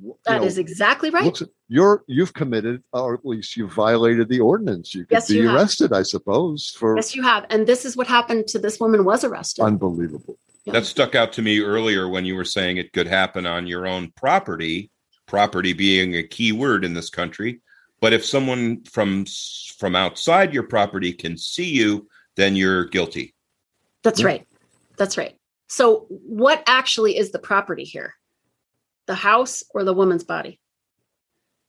Speaker 1: you
Speaker 3: That
Speaker 1: know,
Speaker 3: is exactly right.
Speaker 1: at- you're you've committed or at least you've violated the ordinance you could
Speaker 3: Yes,
Speaker 1: be
Speaker 3: you have.
Speaker 1: arrested i suppose for
Speaker 3: yes, you have. And this is what happened to this woman was arrested.
Speaker 1: unbelievable
Speaker 3: Yeah.
Speaker 2: That stuck out to me earlier when you were saying it could happen on your own property, property being a key word in this country. But if someone from from outside your property can see you, then you're guilty.
Speaker 3: That's
Speaker 1: Yeah.
Speaker 3: right. That's right. So what actually is the property here? The house or the woman's body?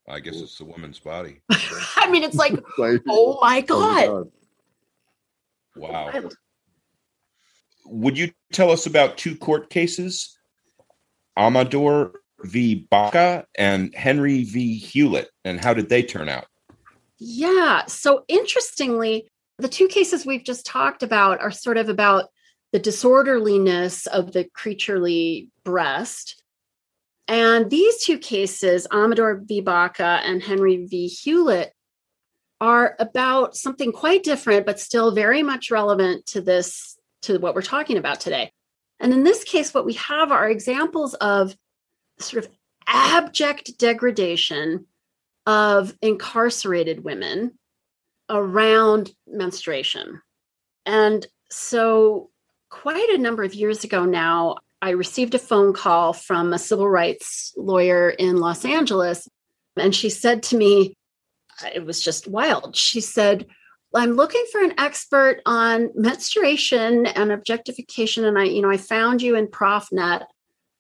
Speaker 2: I guess it's the woman's body.
Speaker 3: I mean, it's like,
Speaker 1: Like,
Speaker 3: oh my
Speaker 1: oh my
Speaker 3: God.
Speaker 2: Wow.
Speaker 3: Wild.
Speaker 2: Would you tell us about two court cases? Amador v. Baca and Henry v. Hewlett, and how did they turn out?
Speaker 3: Yeah. So interestingly, the two cases we've just talked about are sort of about the disorderliness of the creaturely breast. And these two cases, Amador v. Baca and Henry v. Hewlett, are about something quite different, but still very much relevant to this to what we're talking about today. And in this case, what we have are examples of sort of abject degradation of incarcerated women around menstruation. And so, quite a number of years ago now, I received a phone call from a civil rights lawyer in Los Angeles. And she said to me, it was just wild. She said, I'm looking for an expert on menstruation and objectification. And I, you know, I found you in ProfNet.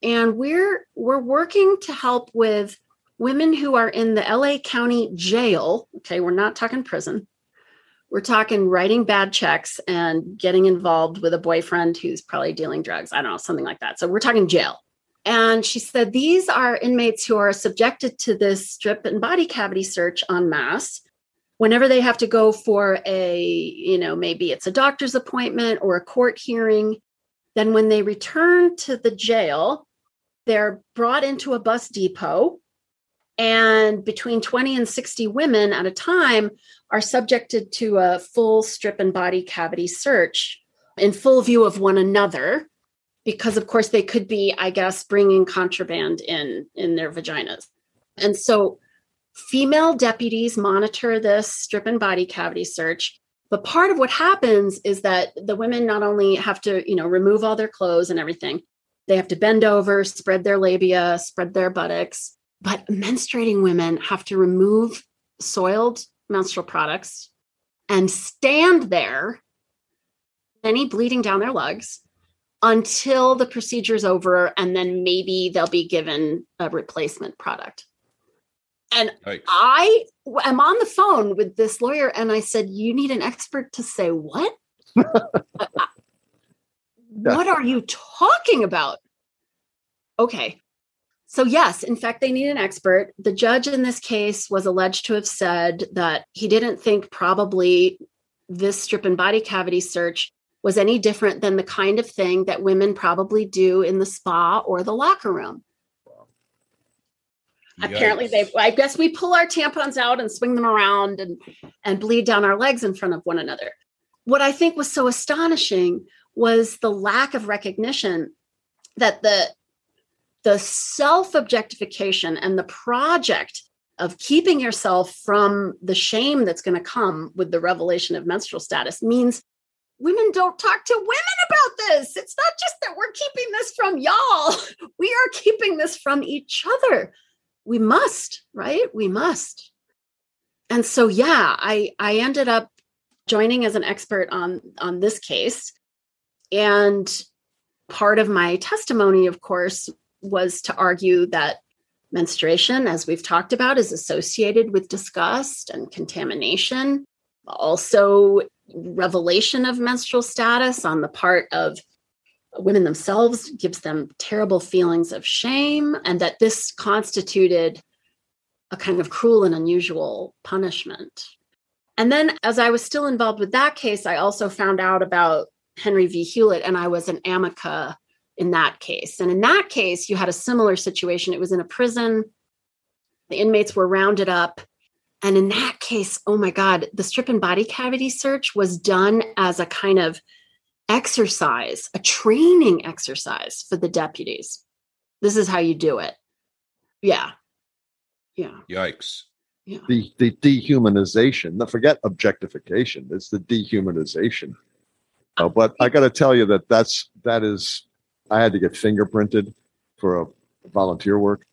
Speaker 3: And we're we're working to help with women who are in the LA County jail. Okay, we're not talking prison. We're talking writing bad checks and getting involved with a boyfriend who's probably dealing drugs. I don't know, something like that. So we're talking jail. And she said these are inmates who are subjected to this strip and body cavity search en masse. Whenever they have to go for a, you know, maybe it's a doctor's appointment or a court hearing, then when they return to the jail, they're brought into a bus depot and between 20 and 60 women at a time are subjected to a full strip and body cavity search in full view of one another because of course they could be i guess bringing contraband in in their vaginas. And so female deputies monitor this strip and body cavity search. But part of what happens is that the women not only have to you know remove all their clothes and everything they have to bend over spread their labia spread their buttocks but menstruating women have to remove soiled menstrual products and stand there, many bleeding down their legs, until the procedure is over. And then maybe they'll be given a replacement product. And Yikes. I am on the phone with this lawyer and I said, You need an expert to say what? what are you talking about? Okay. So, yes, in fact, they need an expert. The judge in this case was alleged to have said that he didn't think probably this strip and body cavity search was any different than the kind of thing that women probably do in the spa or the locker room. Yikes. Apparently, they. I guess we pull our tampons out and swing them around and and bleed down our legs in front of one another. What I think was so astonishing was the lack of recognition that the the self objectification and the project of keeping yourself from the shame that's going to come with the revelation of menstrual status means women don't talk to women about this. It's not just that we're keeping this from y'all, we are keeping this from each other. We must, right? We must. And so yeah, I I ended up joining as an expert on on this case and part of my testimony of course was to argue that menstruation, as we've talked about, is associated with disgust and contamination. Also, revelation of menstrual status on the part of women themselves gives them terrible feelings of shame, and that this constituted a kind of cruel and unusual punishment. And then, as I was still involved with that case, I also found out about Henry v. Hewlett, and I was an amica in that case. And in that case, you had a similar situation. It was in a prison, the inmates were rounded up. And in that case, oh my God, the strip and body cavity search was done as a kind of exercise, a training exercise for the deputies. This is how you do it. Yeah. Yeah.
Speaker 2: Yikes.
Speaker 1: Yeah. The the dehumanization. the forget objectification. It's the dehumanization. Uh, but I got to tell you that that's that is I had to get fingerprinted for a volunteer work,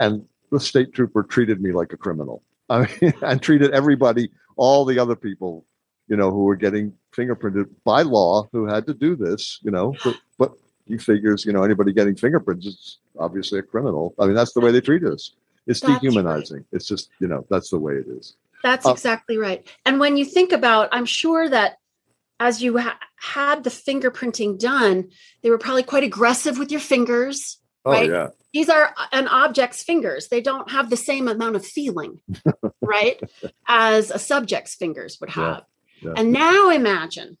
Speaker 1: and the state trooper treated me like a criminal. I mean, and treated everybody, all the other people, you know, who were getting fingerprinted by law, who had to do this, you know. But, but he figures, you know, anybody getting fingerprints is obviously a criminal. I mean, that's the way they treat us. It's that's dehumanizing. Right. It's just, you know, that's the way it is.
Speaker 3: That's uh, exactly right. And when you think about, I'm sure that as you ha- had the fingerprinting done, they were probably quite aggressive with your fingers. Oh, right? yeah. These are uh, an object's fingers. They don't have the same amount of feeling, right, as a subject's fingers would have. Yeah, yeah. And now imagine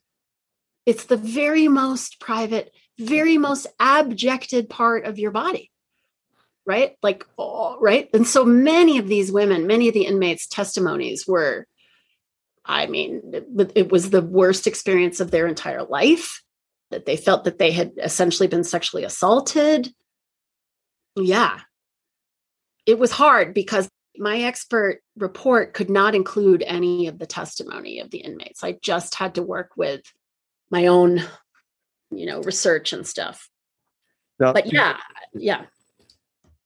Speaker 3: it's the very most private, very most abjected part of your body right like oh, right and so many of these women many of the inmates testimonies were I mean, it, it was the worst experience of their entire life. that they felt that they had essentially been sexually assaulted. Yeah. It was hard because my expert report could not include any of the testimony of the inmates. I just had to work with my own, you know, research and stuff. Now, but yeah, yeah.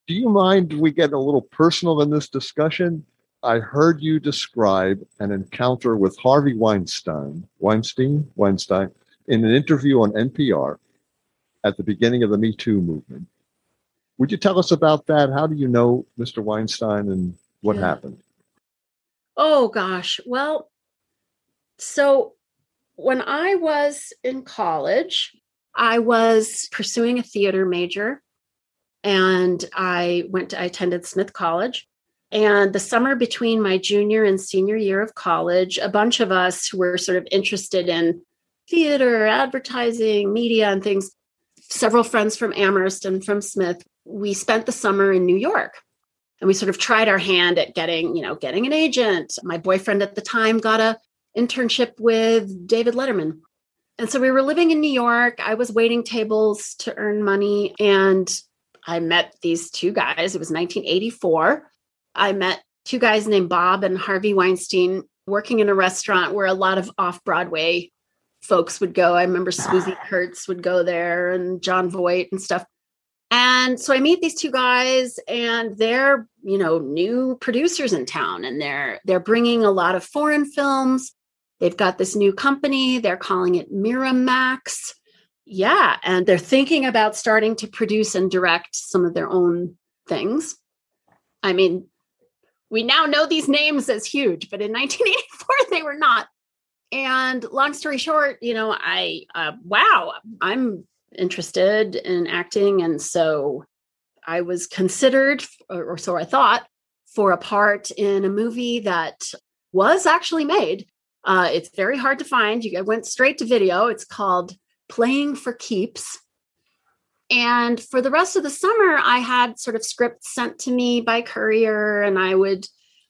Speaker 1: Do you mind we get a little personal in this discussion? I heard you describe an encounter with Harvey Weinstein, Weinstein, Weinstein, in an interview on NPR at the beginning of the Me Too movement. Would you tell us about that? How do you know Mr. Weinstein and what yeah. happened?
Speaker 3: Oh, gosh. Well, so when I was in college, I was pursuing a theater major and I went to, I attended Smith College. And the summer between my junior and senior year of college, a bunch of us who were sort of interested in theater, advertising, media, and things, several friends from Amherst and from Smith, we spent the summer in New York. And we sort of tried our hand at getting, you know, getting an agent. My boyfriend at the time got a internship with David Letterman. And so we were living in New York. I was waiting tables to earn money and I met these two guys. It was 1984. I met two guys named Bob and Harvey Weinstein working in a restaurant where a lot of off Broadway folks would go. I remember ah. Swoosie Kurtz would go there and Jon Voight and stuff. And so I meet these two guys and they're, you know, new producers in town and they're they're bringing a lot of foreign films. They've got this new company, they're calling it Miramax. Yeah, and they're thinking about starting to produce and direct some of their own things. I mean, we now know these names as huge, but in 1984 they were not. And long story short, you know, I uh, wow, I'm interested in acting, and so I was considered, or so I thought, for a part in a movie that was actually made. Uh, it's very hard to find. You went straight to video. It's called Playing for Keeps. And for the rest of the summer, I had sort of scripts sent to me by courier, and I would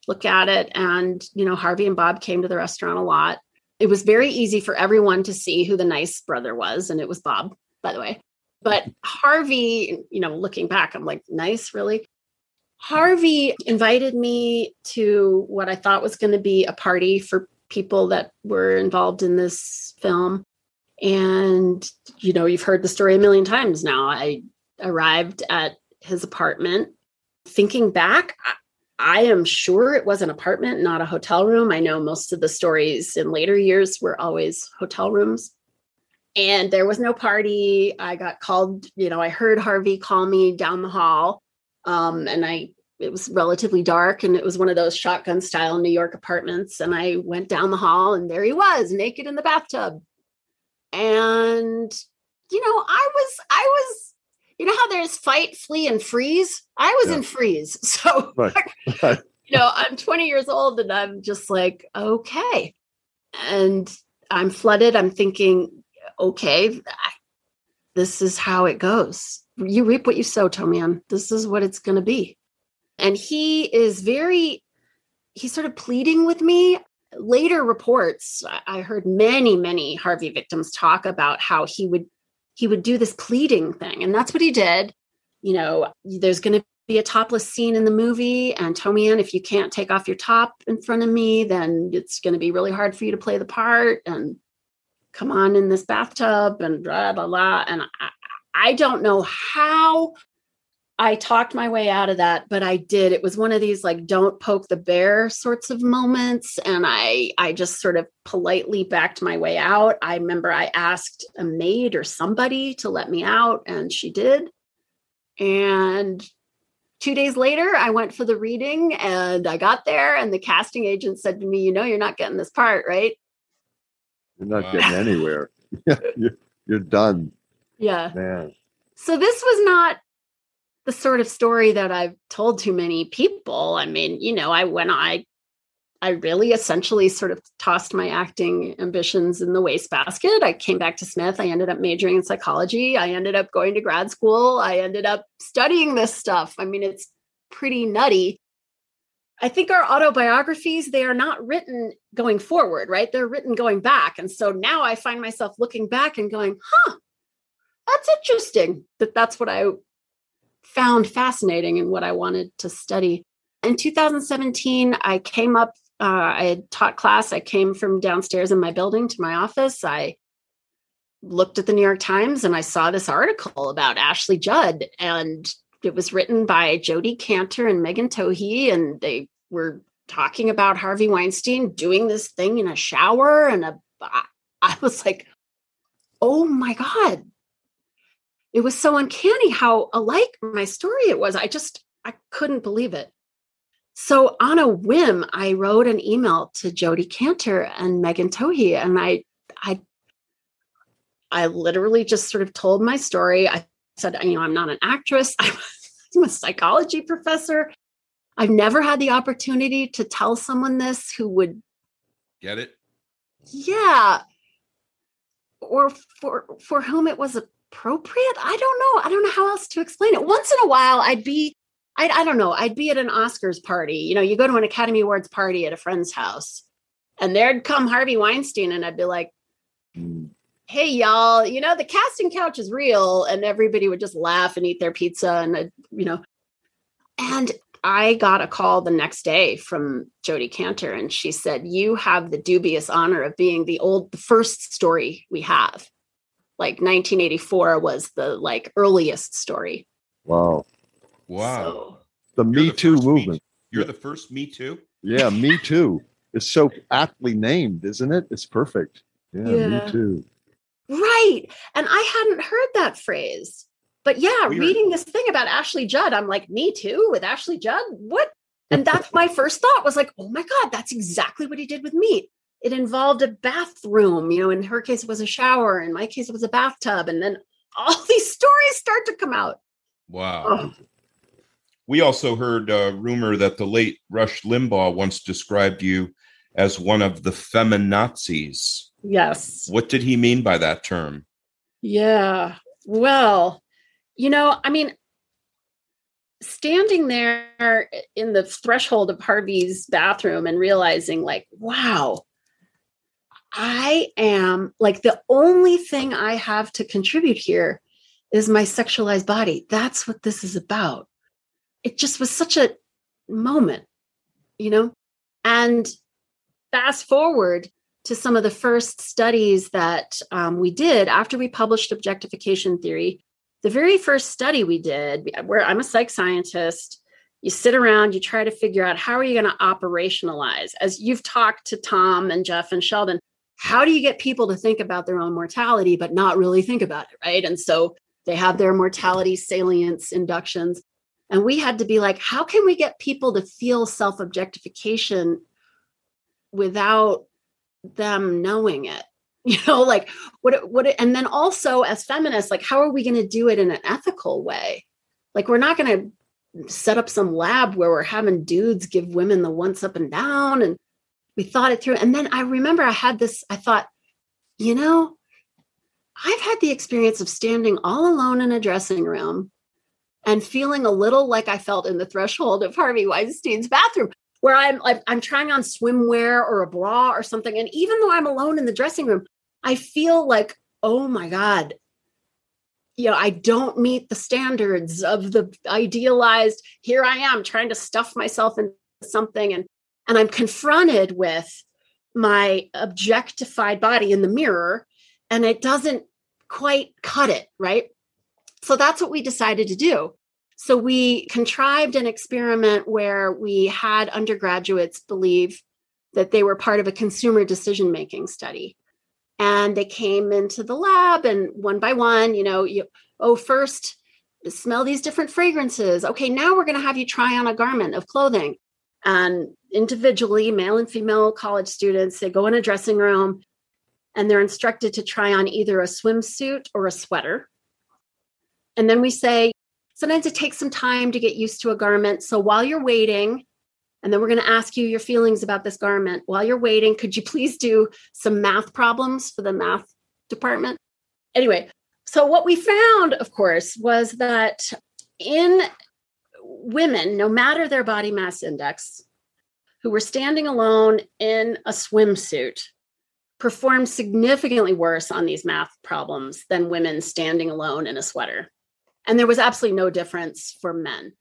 Speaker 3: look at it. And, you know, Harvey and Bob came to the restaurant a lot. It was very easy for everyone to see who the nice brother was. And it was Bob, by the way. But Harvey, you know, looking back, I'm like, nice, really? Harvey invited me to what I thought was going to be a party for people that were involved in this film. And, you know, you've heard the story a million times now. I arrived at his apartment. Thinking back, I am sure it was an apartment, not a hotel room. I know most of the stories in later years were always hotel rooms. And there was no party. I got called, you know, I heard Harvey call me down the hall. Um, and I, it was relatively dark and it was one of those shotgun style New York apartments. And I went down the hall and there he was, naked in the bathtub. And, you know, I was, I was you know how there's fight, flee, and freeze? I was yeah. in freeze. So, right. you know, I'm 20 years old and I'm just like, okay. And I'm flooded. I'm thinking, okay, this is how it goes. You reap what you sow, Tomi-Ann. This is what it's going to be. And he is very, he's sort of pleading with me. Later reports, I heard many, many Harvey victims talk about how he would he would do this pleading thing. And that's what he did. You know, there's going to be a topless scene in the movie. And Tomi-Ann, if you can't take off your top in front of me, then it's going to be really hard for you to play the part. And come on in this bathtub and blah, blah, blah. And I, I don't know how I talked my way out of that, but I did. It was one of these like don't poke the bear sorts of moments and I I just sort of politely backed my way out. I remember I asked a maid or somebody to let me out and she did. And 2 days later I went for the reading and I got there and the casting agent said to me, "You know you're not getting this part, right?"
Speaker 1: You're not wow. getting anywhere. you're, you're done.
Speaker 3: Yeah.
Speaker 1: Man.
Speaker 3: So this was not the sort of story that I've told to many people. I mean, you know, I when I I really essentially sort of tossed my acting ambitions in the wastebasket. I came back to Smith. I ended up majoring in psychology. I ended up going to grad school. I ended up studying this stuff. I mean, it's pretty nutty. I think our autobiographies, they are not written going forward, right? They're written going back. And so now I find myself looking back and going, huh, that's interesting that that's what I found fascinating and what I wanted to study. In 2017, I came up, uh, I had taught class. I came from downstairs in my building to my office. I looked at the New York Times and I saw this article about Ashley Judd. And it was written by Jodi Kantor and Megan Twohey. And they were talking about Harvey Weinstein doing this thing in a shower. And a, I was like, oh my God. It was so uncanny how alike my story it was. I just, I couldn't believe it. So on a whim, I wrote an email to Jodi Kantor and Megan Twohey, and I, I, I literally just sort of told my story. I said, you know, I'm not an actress. I'm a psychology professor. I've never had the opportunity to tell someone this who would
Speaker 2: get it.
Speaker 3: Yeah. Or for for whom it was appropriate. I don't know. I don't know how else to explain it. Once in a while, I'd be I, I don't know, I'd be at an Oscars party. You know, you go to an Academy Awards party at a friend's house, and there'd come Harvey Weinstein, and I'd be like, hmm. hey, y'all, you know, the casting couch is real. And everybody would just laugh and eat their pizza. And, uh, you know, and I got a call the next day from Jodi Kantor, and she said, You have the dubious honor of being the old, the first story we have. Like 1984 was the like earliest story.
Speaker 1: Wow.
Speaker 2: Wow. So,
Speaker 1: the Me Too movement. Me,
Speaker 2: you're the first Me Too?
Speaker 1: Yeah, Me Too. It's so aptly named, isn't it? It's perfect. Yeah, yeah, Me Too.
Speaker 3: Right. And I hadn't heard that phrase. But yeah, Weird. reading this thing about Ashley Judd, I'm like, Me Too with Ashley Judd? What? And that's my first thought was like, oh my God, that's exactly what he did with meat. It involved a bathroom, you know, in her case, it was a shower. In my case, it was a bathtub. And then all these stories start to come out.
Speaker 2: Wow. Oh. We also heard a rumor that the late Rush Limbaugh once described you as one of the feminazis.
Speaker 3: Yes.
Speaker 2: What did he mean by that term?
Speaker 3: Yeah. Well, you know, I mean, standing there in the threshold of Harvey's bathroom and realizing, like, wow, I am like the only thing I have to contribute here is my sexualized body. That's what this is about it just was such a moment, you know? And fast forward to some of the first studies that um, we did after we published objectification theory. The very first study we did, where I'm a psych scientist, you sit around, you try to figure out how are you going to operationalize. As you've talked to Tom and Jeff and Sheldon, how do you get people to think about their own mortality but not really think about it, right? And so they have their mortality salience inductions. And we had to be like, how can we get people to feel self objectification without them knowing it? You know, like what, what, and then also as feminists, like, how are we going to do it in an ethical way? Like, we're not going to set up some lab where we're having dudes give women the once up and down. And we thought it through. And then I remember I had this, I thought, you know, I've had the experience of standing all alone in a dressing room and feeling a little like I felt in the threshold of Harvey Weinstein's bathroom, where I'm like, I'm trying on swimwear or a bra or something. And even though I'm alone in the dressing room, I feel like, oh my God, you know, I don't meet the standards of the idealized, here I am trying to stuff myself into something. And and I'm confronted with my objectified body in the mirror, and it doesn't quite cut it, right? So that's what we decided to do. So we contrived an experiment where we had undergraduates believe that they were part of a consumer decision making study. And they came into the lab and one by one, you know, you oh first smell these different fragrances. Okay, now we're going to have you try on a garment of clothing. And individually, male and female college students, they go in a dressing room and they're instructed to try on either a swimsuit or a sweater and then we say, sometimes it takes some time to get used to a garment. So while you're waiting, and then we're going to ask you your feelings about this garment. While you're waiting, could you please do some math problems for the math department? Anyway, so what we found, of course, was that in women, no matter their body mass index, who were standing alone in a swimsuit, performed significantly worse on these math problems than women standing alone in a sweater. And there was absolutely no difference for men.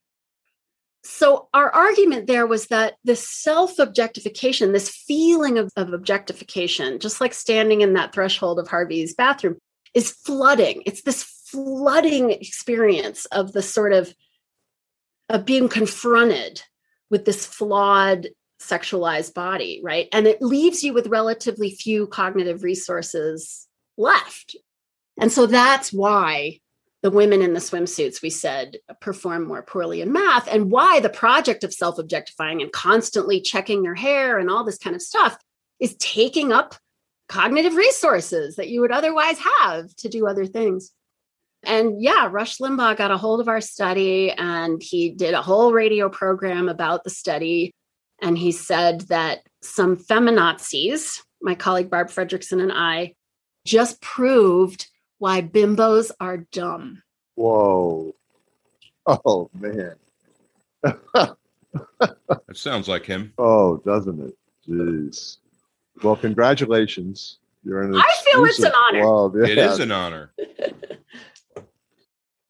Speaker 3: So, our argument there was that this self objectification, this feeling of, of, objectification, just like standing in that threshold of Harvey's bathroom, is flooding. It's this flooding experience of the sort of of being confronted with this flawed sexualized body, right? And it leaves you with relatively few cognitive resources left. And so that's why the women in the swimsuits, we said, perform more poorly in math, and why the project of self objectifying and constantly checking your hair and all this kind of stuff is taking up cognitive resources that you would otherwise have to do other things. And yeah, Rush Limbaugh got a hold of our study and he did a whole radio program about the study. And he said that some feminazis, my colleague Barb Fredrickson and I, just proved why bimbos are dumb.
Speaker 1: Whoa. Oh, man.
Speaker 2: that sounds like him.
Speaker 1: Oh, doesn't it? Jeez. Well, congratulations.
Speaker 3: You're an I feel it's an honor.
Speaker 2: Yeah. It is an honor.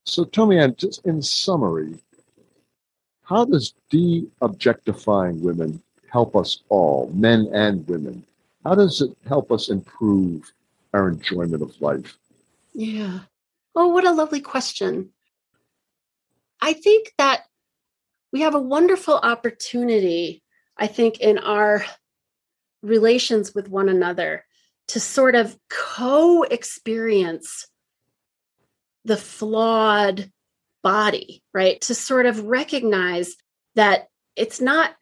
Speaker 1: So me, Ann, just in summary, how does de-objectifying women help us all, men and women? How does it help us improve our enjoyment of life?
Speaker 3: Yeah. Oh, what a lovely question. I think that we have a wonderful opportunity, I think, in our relations with one another to sort of co experience the flawed body, right? To sort of recognize that it's not,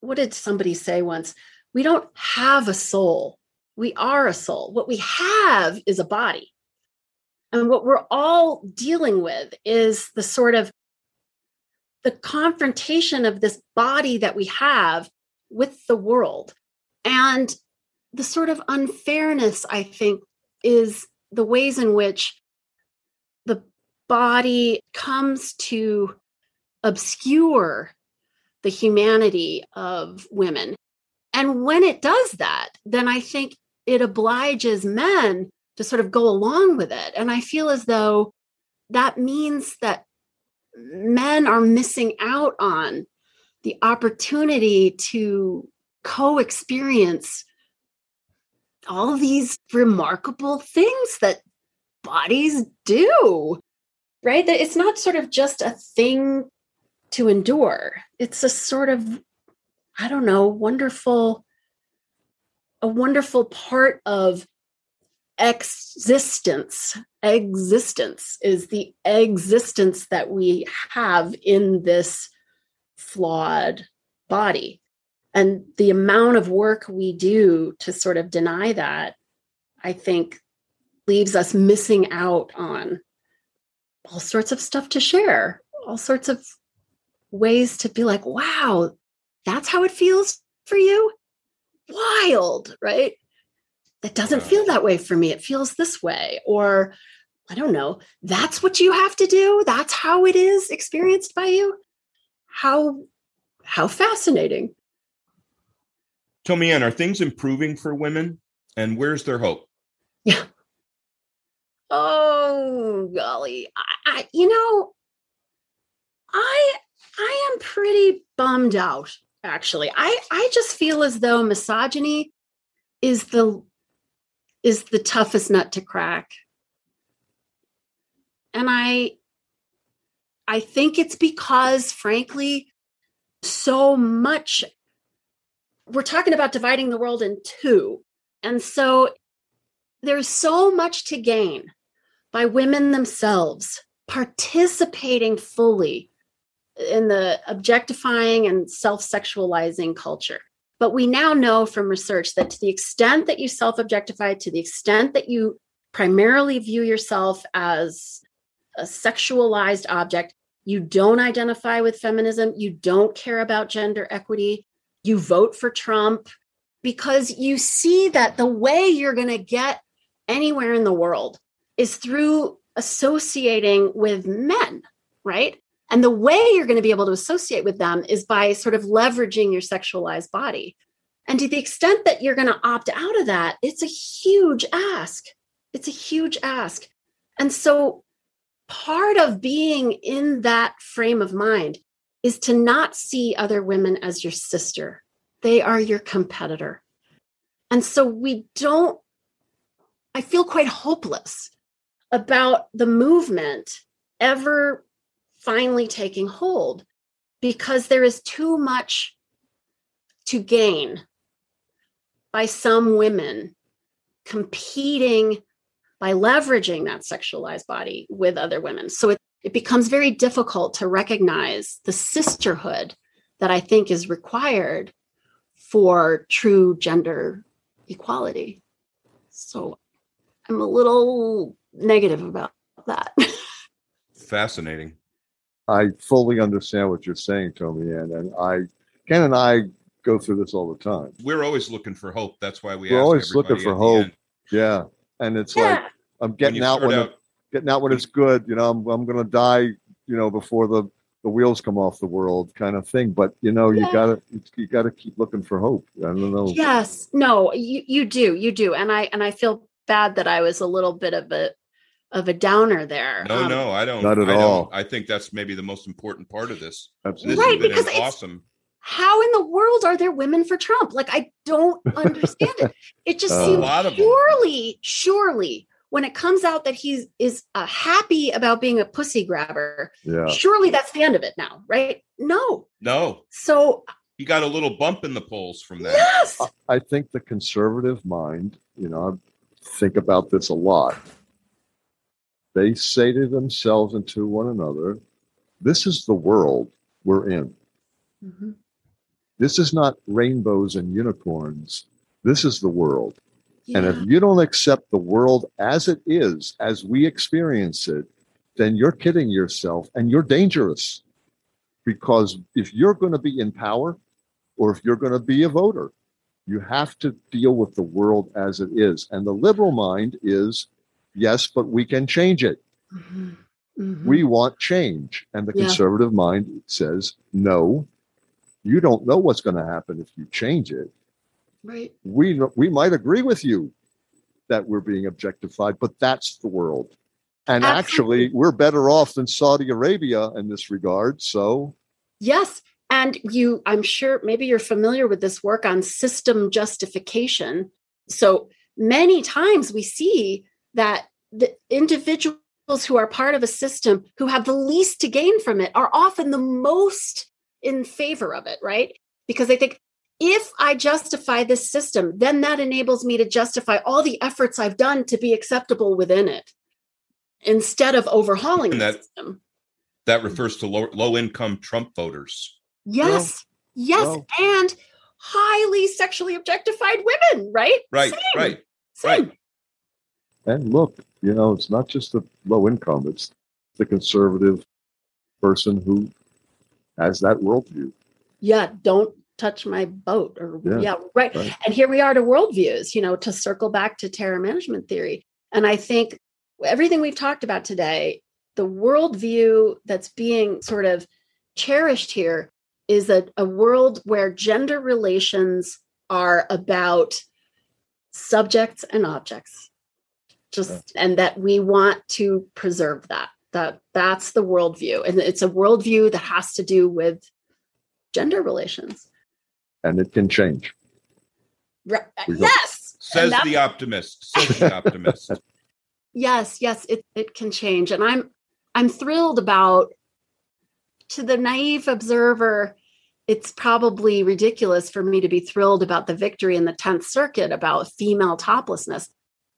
Speaker 3: what did somebody say once? We don't have a soul. We are a soul. What we have is a body. And what we're all dealing with is the sort of the confrontation of this body that we have with the world. And the sort of unfairness, I think, is the ways in which body comes to obscure the humanity of women. And when it does that, then I think it obliges men to sort of go along with it. And I feel as though that means that men are missing out on the opportunity to co experience all these remarkable things that bodies do right? That it's not sort of just a thing to endure. It's a sort of, I don't know, wonderful, a wonderful part of existence. Existence is the existence that we have in this flawed body. And the amount of work we do to sort of deny that, I think, leaves us missing out on all sorts of stuff to share, all sorts of ways to be like, wow, that's how it feels for you? Wild, right? That doesn't feel that way for me. It feels this way. Or I don't know, that's what you have to do. That's how it is experienced by you. How how fascinating.
Speaker 2: Tell me, Ann, are things improving for women? And where's their hope?
Speaker 3: Yeah. Oh golly, I, I, you know, I I am pretty bummed out. Actually, I I just feel as though misogyny is the is the toughest nut to crack, and I I think it's because, frankly, so much we're talking about dividing the world in two, and so there's so much to gain by women themselves participating fully in the objectifying and self sexualizing culture. But we now know from research that to the extent that you self objectify, to the extent that you primarily view yourself as a sexualized object, you don't identify with feminism, you don't care about gender equity, you vote for Trump because you see that the way you're going to get anywhere in the world is through associating with men, right? And the way you're going to be able to associate with them is by sort of leveraging your sexualized body. And to the extent that you're going to opt out of that, it's a huge ask. It's a huge ask. And so part of being in that frame of mind is to not see other women as your sister. They are your competitor. And so we don't, I feel quite hopeless about the movement ever finally taking hold because there is too much to gain by some women competing by leveraging that sexualized body with other women. So it, it becomes very difficult to recognize the sisterhood that I think is required for true gender equality. So I'm a little negative about that.
Speaker 2: Fascinating.
Speaker 1: I fully understand what you're saying, Tomi, and and I, Ken and I go through this all the time.
Speaker 2: We're always looking for hope. That's why we
Speaker 1: We're
Speaker 2: ask
Speaker 1: always looking for hope. Yeah, and it's
Speaker 3: yeah.
Speaker 1: like I'm getting
Speaker 2: you
Speaker 1: out when
Speaker 2: out,
Speaker 1: it, getting out when it's good. You know, I'm I'm gonna die. You know, before the the wheels come off the world, kind of thing. But you know, you gotta you gotta keep looking for hope. I don't know.
Speaker 3: Yes. No, you, you do. You do. And I and I feel bad that I was a little bit of a of a downer there.
Speaker 2: no,
Speaker 3: Um,
Speaker 2: no, I don't.
Speaker 1: Not at
Speaker 2: I don't.
Speaker 1: all.
Speaker 2: I think that's maybe the most important part of this. And this
Speaker 1: Absolutely.
Speaker 3: Right, because it's-
Speaker 2: awesome.
Speaker 3: How in the world are there women for Trump? Like I don't understand it. It just
Speaker 1: Uh,
Speaker 3: seems
Speaker 2: A lot of them.
Speaker 3: surely, surely when it comes out that he's is uh, happy about being a pussy grabber,
Speaker 1: Yeah.
Speaker 3: surely that's the end of it now, right? No.
Speaker 2: No,
Speaker 3: So
Speaker 2: he got a little bump in the polls from that.
Speaker 3: yes.
Speaker 1: I think the conservative mind, you know, I think about this a lot. They say to themselves and to one another, this is the world we're in.
Speaker 3: Mhm.
Speaker 1: This is not rainbows and unicorns. This is the world. And if you don't accept the world as it is, as we experience it, then you're kidding yourself and you're dangerous. Because if you're going to be in power or if you're going to be a voter, you have to deal with the world as it is. And the liberal mind is yes, but we can change it.
Speaker 3: Mhm. Mhm.
Speaker 1: We want change. And the
Speaker 3: Yeah.
Speaker 1: conservative mind says, no, you don't know what's going to happen if you change it
Speaker 3: right.
Speaker 1: we we might agree with you that we're being objectified, but that's the world. And actually, we're better off than Saudi Arabia in this regard. So,
Speaker 3: Yes. And you, I'm sure maybe you're familiar with this work on system justification. So many times we see that the individuals who are part of a system who have the least to gain from it are often the most in favor of it, right? Because they think, if I justify this system, then that enables me to justify all the efforts I've done to be acceptable within it instead of overhauling
Speaker 2: And
Speaker 3: the
Speaker 2: that-
Speaker 3: system.
Speaker 2: That refers to low, low income Trump voters.
Speaker 3: Yes. yes.
Speaker 1: well.
Speaker 3: and highly sexually objectified women, right?
Speaker 2: Right,
Speaker 3: Same,
Speaker 2: right.
Speaker 3: Same.
Speaker 1: and look, you know, it's not just the low income, it's the conservative person who has that worldview.
Speaker 3: Yeah. Don't touch my boat or
Speaker 1: Yeah,
Speaker 3: yeah, right.
Speaker 1: right.
Speaker 3: And here we are to worldviews, you know, to circle back to terror management theory. And I think everything we've talked about today, the worldview that's being sort of cherished here is a, a world where gender relations are about subjects and objects. Just and that we want to preserve that. That that's the worldview. And it's a worldview that has to do with gender relations.
Speaker 1: And it can change.
Speaker 3: Right.
Speaker 1: Uh,
Speaker 3: yes.
Speaker 2: Says
Speaker 3: that-
Speaker 2: the optimist. Says the optimist.
Speaker 3: yes, yes, it, it can change. And I'm I'm thrilled about to the naive observer, it's probably ridiculous for me to be thrilled about the victory in the 10th circuit about female toplessness.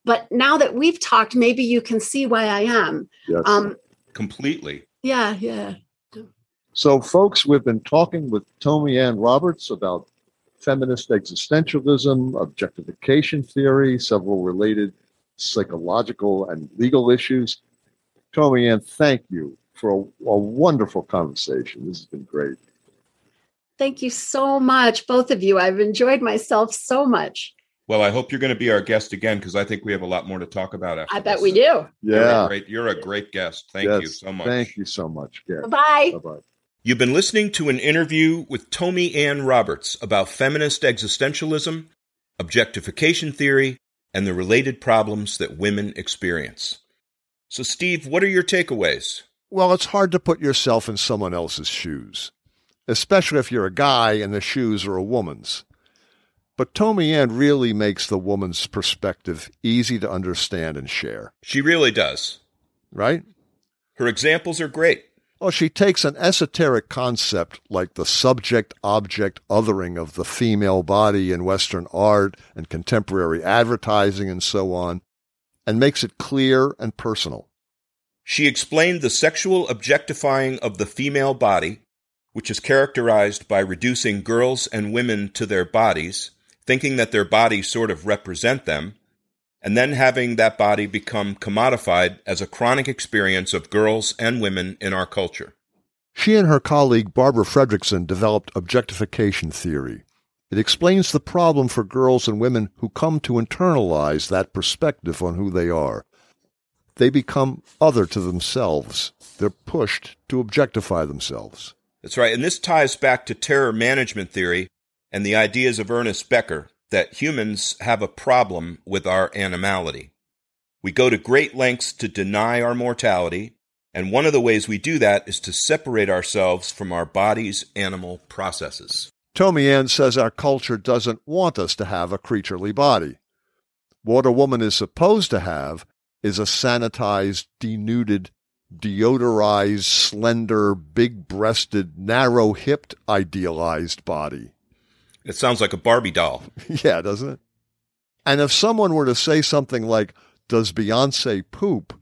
Speaker 3: But now that we've talked, maybe you can see why I am.
Speaker 1: Yes.
Speaker 3: Um,
Speaker 2: Completely.
Speaker 3: yeah, yeah.
Speaker 1: So, folks, we've been talking with Tomi-Ann Roberts about feminist existentialism, objectification theory, several related psychological and legal issues. Tommy Ann, thank you for a, a wonderful conversation. This has been great.
Speaker 3: Thank you so much, both of you. I've enjoyed myself so much.
Speaker 2: Well, I hope you're going to be our guest again because I think we have a lot more to talk about after
Speaker 3: I bet
Speaker 2: this.
Speaker 3: we do.
Speaker 2: You're a
Speaker 1: Yeah.
Speaker 2: great, you're a great guest. Thank
Speaker 1: Yes.
Speaker 2: you so much.
Speaker 1: Thank you so much. Yeah.
Speaker 3: Bye.
Speaker 1: Bye bye.
Speaker 2: You've been listening to an interview with Tomi Ann Roberts about feminist existentialism, objectification theory, and the related problems that women experience. So, Steve, what are your takeaways?
Speaker 1: Well, it's hard to put yourself in someone else's shoes, especially if you're a guy and the shoes are a woman's. But Tomi Ann really makes the woman's perspective easy to understand and share.
Speaker 2: She really does.
Speaker 1: Right?
Speaker 2: Her examples are great.
Speaker 1: Well, she takes an esoteric concept like the subject object othering of the female body in Western art and contemporary advertising and so on, and makes it clear and personal.
Speaker 2: She explained the sexual objectifying of the female body, which is characterized by reducing girls and women to their bodies thinking that their bodies sort of represent them, and then having that body become commodified as a chronic experience of girls and women in our culture.
Speaker 1: She and her colleague Barbara Fredrickson developed objectification theory. It explains the problem for girls and women who come to internalize that perspective on who they are. They become other to themselves. They're pushed to objectify themselves.
Speaker 2: That's right. And this ties back to terror management theory and the ideas of Ernest Becker that humans have a problem with our animality. We go to great lengths to deny our mortality, and one of the ways we do that is to separate ourselves from our body's animal processes.
Speaker 1: Tomi Ann says our culture doesn't want us to have a creaturely body. What a woman is supposed to have is a sanitized, denuded, deodorized, slender, big breasted, narrow hipped, idealized body.
Speaker 2: It sounds like a Barbie doll.
Speaker 1: yeah, doesn't it? And if someone were to say something like, Does Beyonce poop?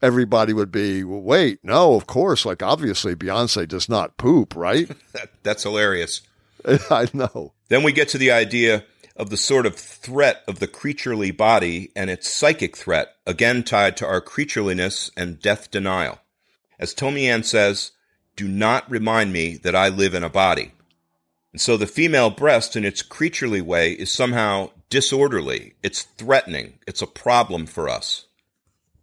Speaker 1: Everybody would be, well, Wait, no, of course. Like, obviously, Beyonce does not poop, right?
Speaker 2: that, that's hilarious.
Speaker 1: I know.
Speaker 2: Then we get to the idea of the sort of threat of the creaturely body and its psychic threat, again tied to our creatureliness and death denial. As Tomi Ann says, do not remind me that I live in a body. And so the female breast, in its creaturely way, is somehow disorderly. It's threatening. It's a problem for us.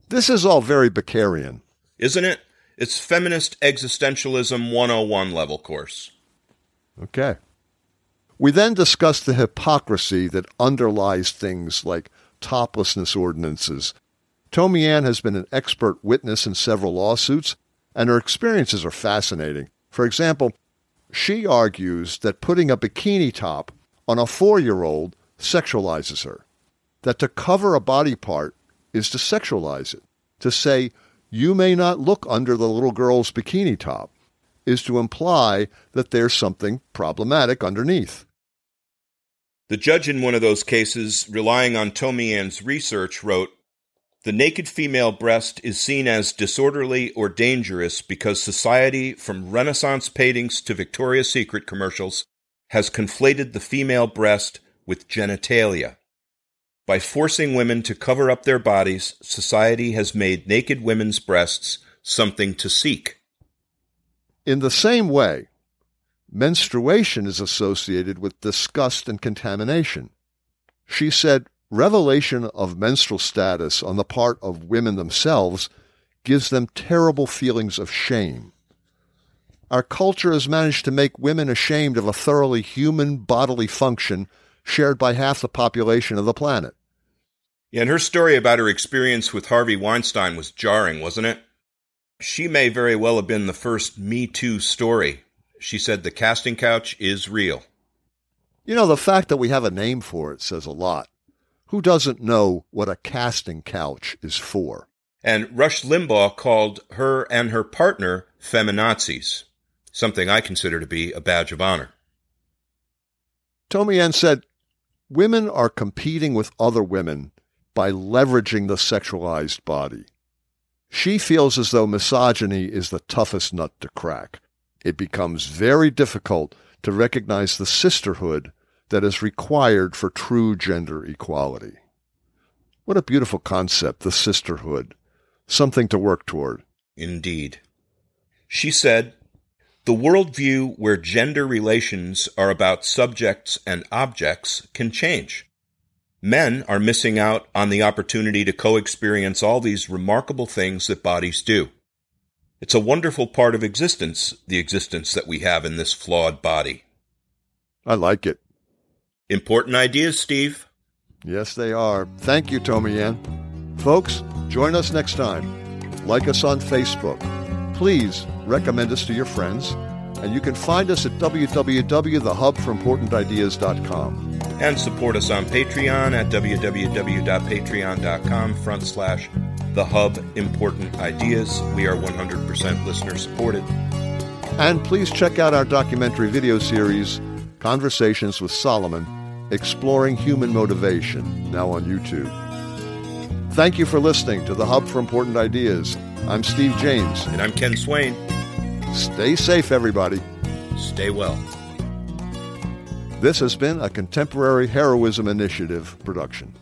Speaker 1: This is all very Beckerian.
Speaker 2: Isn't it? It's feminist existentialism 101 level course.
Speaker 1: Okay. We then discussed the hypocrisy that underlies things like toplessness ordinances. Tomi Ann has been an expert witness in several lawsuits, and her experiences are fascinating. For example, she argues that putting a bikini top on a four year old sexualizes her, that to cover a body part is to sexualize it. To say, you may not look under the little girl's bikini top is to imply that there's something problematic underneath.
Speaker 2: The judge in one of those cases, relying on Tomi Ann's research, wrote the naked female breast is seen as disorderly or dangerous because society, from Renaissance paintings to Victoria's Secret commercials, has conflated the female breast with genitalia. By forcing women to cover up their bodies, society has made naked women's breasts something to seek.
Speaker 1: In the same way, menstruation is associated with disgust and contamination. She said, revelation of menstrual status on the part of women themselves gives them terrible feelings of shame. Our culture has managed to make women ashamed of a thoroughly human bodily function shared by half the population of the planet.
Speaker 2: Yeah, and her story about her experience with Harvey Weinstein was jarring, wasn't it? She may very well have been the first Me Too story. She said the casting couch is real.
Speaker 1: You know, the fact that we have a name for it says a lot. Who doesn't know what a casting couch is for?
Speaker 2: And Rush Limbaugh called her and her partner feminazis, something I consider to be a badge of honor.
Speaker 1: Tomi Ann said, Women are competing with other women by leveraging the sexualized body. She feels as though misogyny is the toughest nut to crack. It becomes very difficult to recognize the sisterhood that is required for true gender equality. What a beautiful concept, the sisterhood. Something to work toward.
Speaker 2: Indeed. She said, The worldview where gender relations are about subjects and objects can change. Men are missing out on the opportunity to co experience all these remarkable things that bodies do. It's a wonderful part of existence, the existence that we have in this flawed body.
Speaker 1: I like it.
Speaker 2: Important ideas, Steve.
Speaker 1: Yes, they are. Thank you, Tomi-Ann. Folks, join us next time. Like us on Facebook. Please recommend us to your friends. And you can find us at www.thehubforimportantideas.com.
Speaker 2: And support us on Patreon at www.patreon.com front slash the hub important ideas. We are 100% listener supported.
Speaker 1: And please check out our documentary video series, Conversations with Solomon, exploring human motivation, now on YouTube. Thank you for listening to the Hub for Important Ideas. I'm Steve James.
Speaker 2: And I'm Ken Swain.
Speaker 1: Stay safe, everybody.
Speaker 2: Stay well.
Speaker 1: This has been a Contemporary Heroism Initiative production.